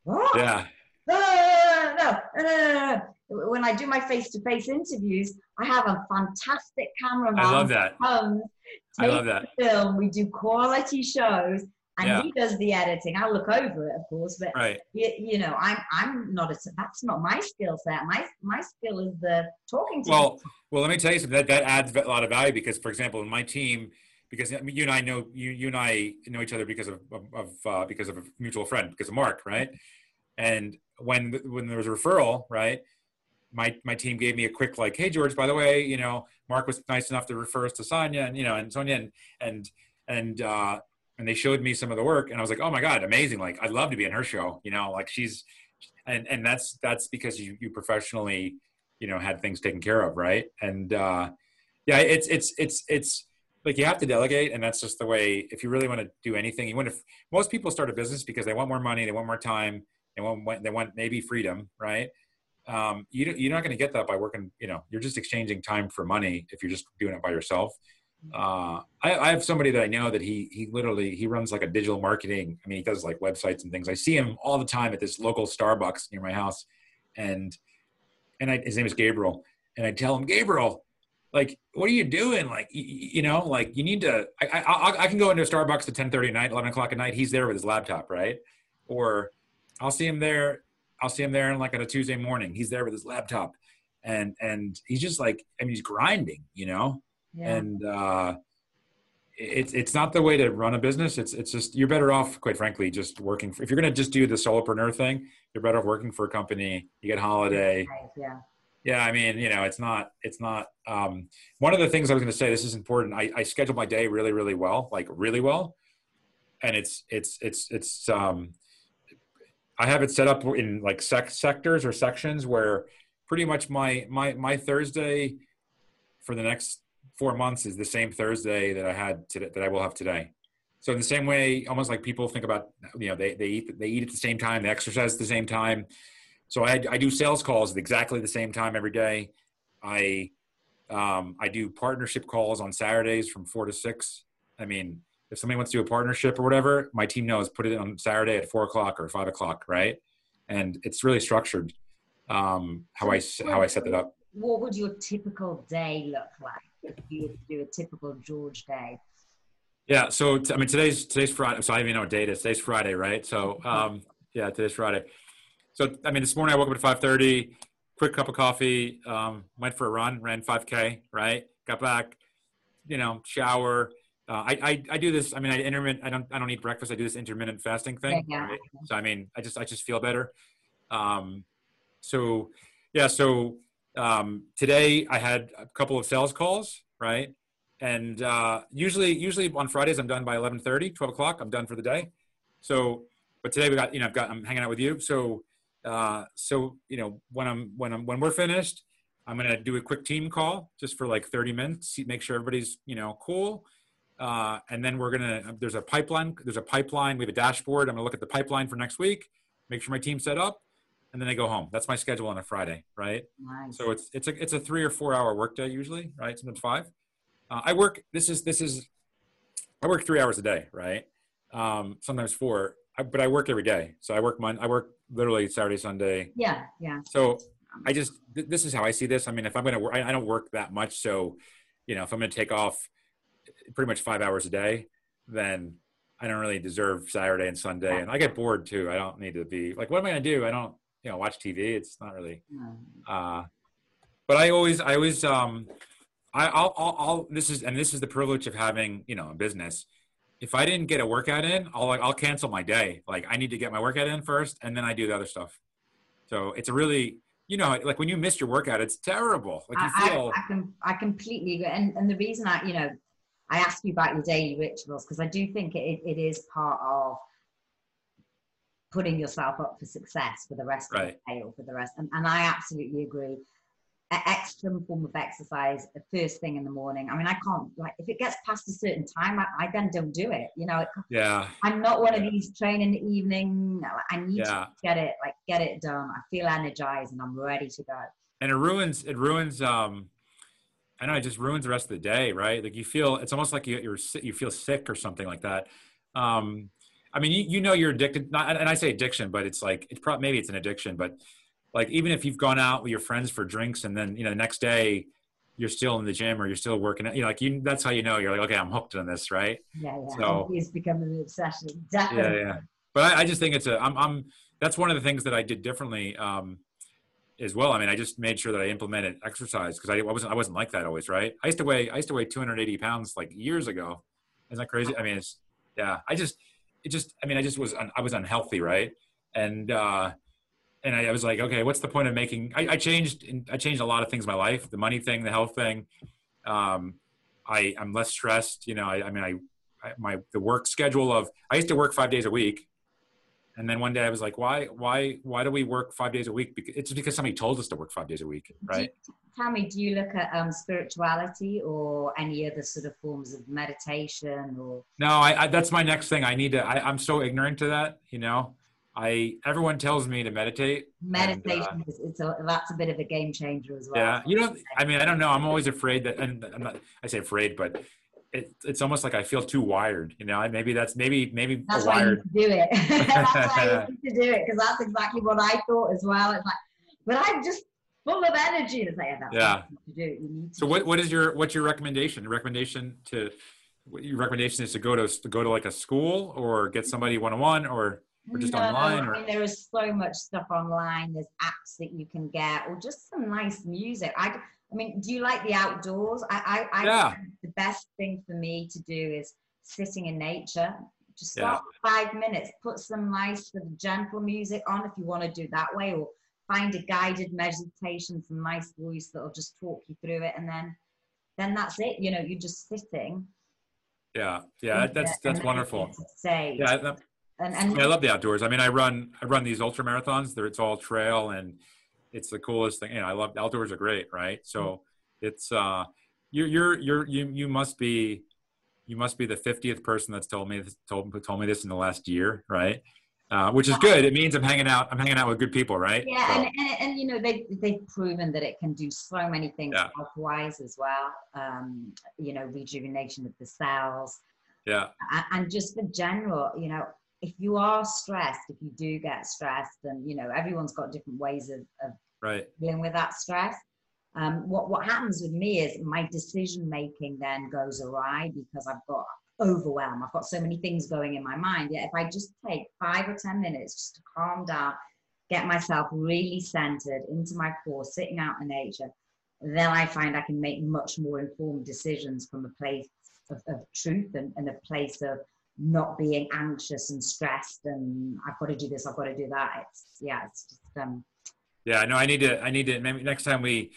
"What? yeah No, no, no, no, no, no, no." When I do my face-to-face interviews, I have a fantastic cameraman. i love that Comes, i love that film. We do quality shows, and Yeah. he does the editing. I look over it, of course, but right you, you know, I'm I'm not a that's not my skill set. My my skill is the talking to. Well, well, let me tell you something. That that adds a lot of value because, for example, in my team, because I mean, you and I know you you and I know each other because of of, of uh, because of a mutual friend, because of Mark, right? And when when there was a referral, right? My my team gave me a quick like, hey George, by the way, you know, Mark was nice enough to refer us to Sonya and you know and Sonya and and and uh, and they showed me some of the work and I was like, oh my god, amazing! Like I'd love to be in her show, you know, like she's and and that's that's because you you professionally you know had things taken care of right and uh yeah it's it's it's it's like you have to delegate and that's just the way if you really want to do anything you want to most people start a business because they want more money they want more time they want they want maybe freedom right um you you're not going to get that by working you know you're just exchanging time for money if you're just doing it by yourself uh I, I have somebody that i know that he he literally he runs like a digital marketing i mean he does like websites and things i see him all the time at this local starbucks near my house and and I, his name is Gabriel, and I tell him, Gabriel, like, what are you doing? Like, you, you know, like you need to. I, I I can go into Starbucks at ten thirty at night, eleven o'clock at night. He's there with his laptop, right? Or I'll see him there. I'll see him there, and like on a Tuesday morning, he's there with his laptop, and and he's just like, I mean, he's grinding, you know, yeah. and uh, it's it's not the way to run a business. It's it's just you're better off, quite frankly, just working. For, if you're going to just do the solopreneur thing, you're better off working for a company. You get holiday. yeah. Yeah, I mean, you know, it's not, it's not. Um, one of the things I was going to say, this is important. I, I schedule my day really, really well, like really well, and it's, it's, it's, it's. Um, I have it set up in like sec- sectors or sections where pretty much my my my Thursday for the next four months is the same Thursday that I had today, that I will have today. So in the same way, almost like people think about, you know, they, they eat, they eat at the same time, they exercise at the same time. So I, I do sales calls at exactly the same time every day. I, um, I do partnership calls on Saturdays from four to six. I mean, if somebody wants to do a partnership or whatever, my team knows put it on Saturday at four o'clock or five o'clock, right? And it's really structured um, how I how I set that up. What would your typical day look like if you were to do a typical George day? Yeah. So t- I mean, today's today's Friday. So I don't even know what date it is. Today's Friday, right? So um, yeah, today's Friday. So I mean, this morning I woke up at five thirty. Quick cup of coffee. Um, went for a run. Ran five k. Right. Got back. You know, shower. Uh, I, I I do this. I mean, I intermittent. I don't I don't eat breakfast. I do this intermittent fasting thing. Yeah, yeah. Right? So I mean, I just I just feel better. Um, so yeah. So um, today I had a couple of sales calls. Right? And uh, usually usually on fridays i'm done by 11.30 12 o'clock i'm done for the day. So but today we got you know i've got i'm hanging out with you. So uh, so you know when i'm when i'm when we're finished i'm to do a quick team call just for like 30 minutes make sure everybody's you know cool. Uh, and then we're gonna there's a pipeline there's a pipeline we have a dashboard. I'm gonna look at the pipeline for next week make sure my team's set up and then i go home that's my schedule on a friday right Nice. so it's it's a it's a three or four hour workday usually, right? Sometimes five. Uh, I work. This is this is. I work three hours a day, right? Um, sometimes four, I, but I work every day. So I work Mon. I work literally Saturday, Sunday. yeah, yeah. So I just th- this is how I see this. I mean, if I'm gonna work, I, I don't work that much, so you know, if I'm gonna take off pretty much five hours a day, then I don't really deserve Saturday and Sunday. And I get bored too. I don't need to be like, what am I gonna do? I don't, you know, watch TV. It's not really. Uh, but I always, I always, um, I, I'll, I'll, I'll, this is, and this is the privilege of having, you know, a business. If I didn't get a workout in, I'll, I'll cancel my day. Like I need to get my workout in first, and then I do the other stuff. So it's a really, you know, like when you miss your workout, it's terrible. Like you I, feel. I, I, can, I completely agree. And, and the reason I, you know, I ask you about your daily rituals because I do think it, it is part of putting yourself up for success for the rest Right. of the day or for the rest. And, and I absolutely agree. A- Extra form of exercise the first thing in the morning. I mean, I can't like if it gets past a certain time, I, I then don't do it. You know, it, yeah. I'm not one of these train in the evening. I need Yeah. to get it like get it done. I feel energized and I'm ready to go. and it ruins it ruins um i know it just ruins the rest of the day right like you feel it's almost like you, you're you feel sick or something like that um i mean you, you know you're addicted not and i say addiction but it's like it's probably maybe it's an addiction but like even if you've gone out with your friends for drinks and then you know the next day you're still in the gym or you're still working you know like you that's how you know you're like okay i'm hooked on this right Yeah, yeah. So- it's become an obsession. yeah Definitely. yeah but I, I just think it's a i'm i'm that's one of the things that i did differently um as well i mean i just made sure that i implemented exercise because I, I wasn't i wasn't like that always right i used to weigh i used to weigh 280 pounds like years ago isn't that crazy i mean it's yeah i just it just i mean i just was un, i was unhealthy right? And uh and I, I was like okay what's the point of making i, I changed i changed a lot of things in my life the money thing the health thing. Um i i'm less stressed you know i, I mean I, I my the work schedule of i used to work five days a week and then one day I was like, why, why, why do we work five days a week? Because it's because somebody told us to work five days a week, right? Tell me, do you look at um, spirituality or any other sort of forms of meditation or? No, I, I that's my next thing. I need to. I, I'm so ignorant to that. You know, I everyone tells me to meditate. Meditation is it's a, that's a bit of a game changer as well. Yeah, you know, I mean, I don't know. I'm always afraid that, and I'm not. I say afraid, but it, it's almost like I feel too wired. You know, maybe that's maybe maybe That's why wired. you to do it. that's why you need to do it because that's exactly what I thought as well. It's like, but I'm just full of energy. It's like, yeah, Yeah. what you to do. You need to So what what is your what's your recommendation? Your recommendation to what your recommendation is to go to to go to like a school or get mm-hmm. somebody one on one or or just No, online, or- I mean, there is so much stuff online. There's apps that you can get, or just some nice music. I, I mean, do you like the outdoors? I, I, I Yeah. the best thing for me to do is sitting in nature. Just Yeah. start five minutes. Put some nice, sort of gentle music on if you want to do it that way, or find a guided meditation, some nice voice that'll just talk you through it, and then, then that's it. You know, you're just sitting. yeah, yeah, that- that's uh, that's wonderful. Say, Yeah, that, and, and Yeah, I love the outdoors. I mean, I run I run these ultra marathons. There, it's all trail, and it's the coolest thing. You know, I love outdoors are great, right? So it's uh, you're you're you're you you must be you must be the fiftieth person that's told me this, told told me this in the last year, right? Uh, which is good. It means I'm hanging out. I'm hanging out with good people, right? Yeah, So- and, and, and you know they they've proven that it can do so many things Yeah. health wise as well. Um, you know, rejuvenation of the cells, yeah, and, and just for general, you know, if you are stressed, if you do get stressed, and you know, everyone's got different ways of, of right. dealing with that stress. Um, what what happens with me is my decision making then goes awry because I've got overwhelm. I've got so many things going in my mind. Yet if I just take five or ten minutes just to calm down, get myself really centered into my core, sitting out in nature, then I find I can make much more informed decisions from a place of, of truth and, and a place of not being anxious and stressed and I've got to do this, I've got to do that. It's yeah, it's just um Yeah, no, I need to. I need to. Maybe next time we,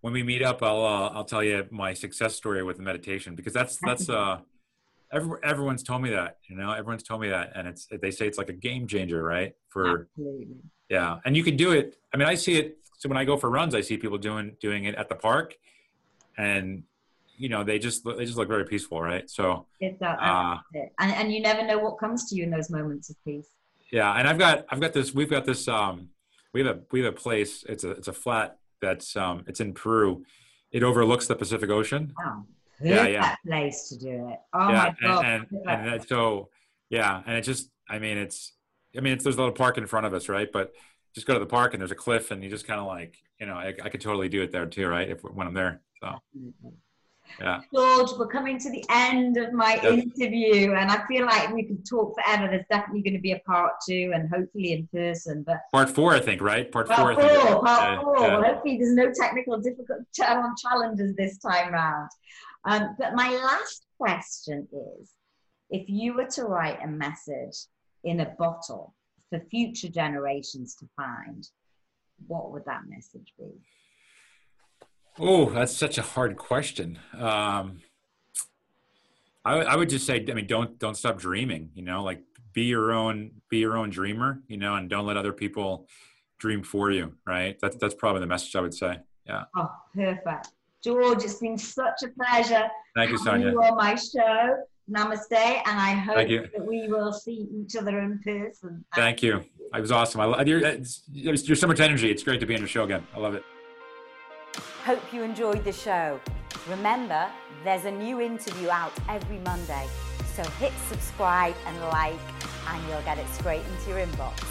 when we meet up, I'll uh, I'll tell you my success story with the meditation because that's that's uh, every, everyone's told me that. You know, everyone's told me that, and it's they say it's like a game changer, right? For absolutely. yeah, and you can do it. I mean, I see it. So when I go for runs, I see people doing doing it at the park, and you know they just they just look very peaceful, right? So It's that, uh. And, and you never know what comes to you in those moments of peace. Yeah, and I've got I've got this. We've got this. Um, we have a we have a place. It's a it's a flat that's um it's in Peru. It overlooks the Pacific Ocean. Wow. Yeah, yeah. place to do it. Oh yeah, my God. and and, and that's so yeah, and it just I mean it's I mean it's there's a little park in front of us, right? But just go to the park and there's a cliff and you just kind of like, you know, I, I could totally do it there too, right? If when I'm there. So. Yeah. George, we're coming to the end of my yep. interview, and I feel like we could talk forever. There's definitely going to be a part two, and hopefully in person. But part four, I think, right? Part, part four. four part four. Well, hopefully, there's no technical difficult challenges this time round. Um, but my last question is: If you were to write a message in a bottle for future generations to find, what would that message be? Oh, that's such a hard question. Um, I, I would just say, I mean, don't don't stop dreaming. You know, like be your own be your own dreamer. You know, and don't let other people dream for you. Right. That's that's probably the message I would say. Yeah. Oh, perfect, George. It's been such a pleasure. Thank you, Sonya. You on my show. Namaste, and I hope that we will see each other in person. Thank you. It was awesome. I, you're, you're so much energy. It's great to be on your show again. I love it. Hope you enjoyed the show. Remember, there's a new interview out every Monday, so hit subscribe and like, and you'll get it straight into your inbox.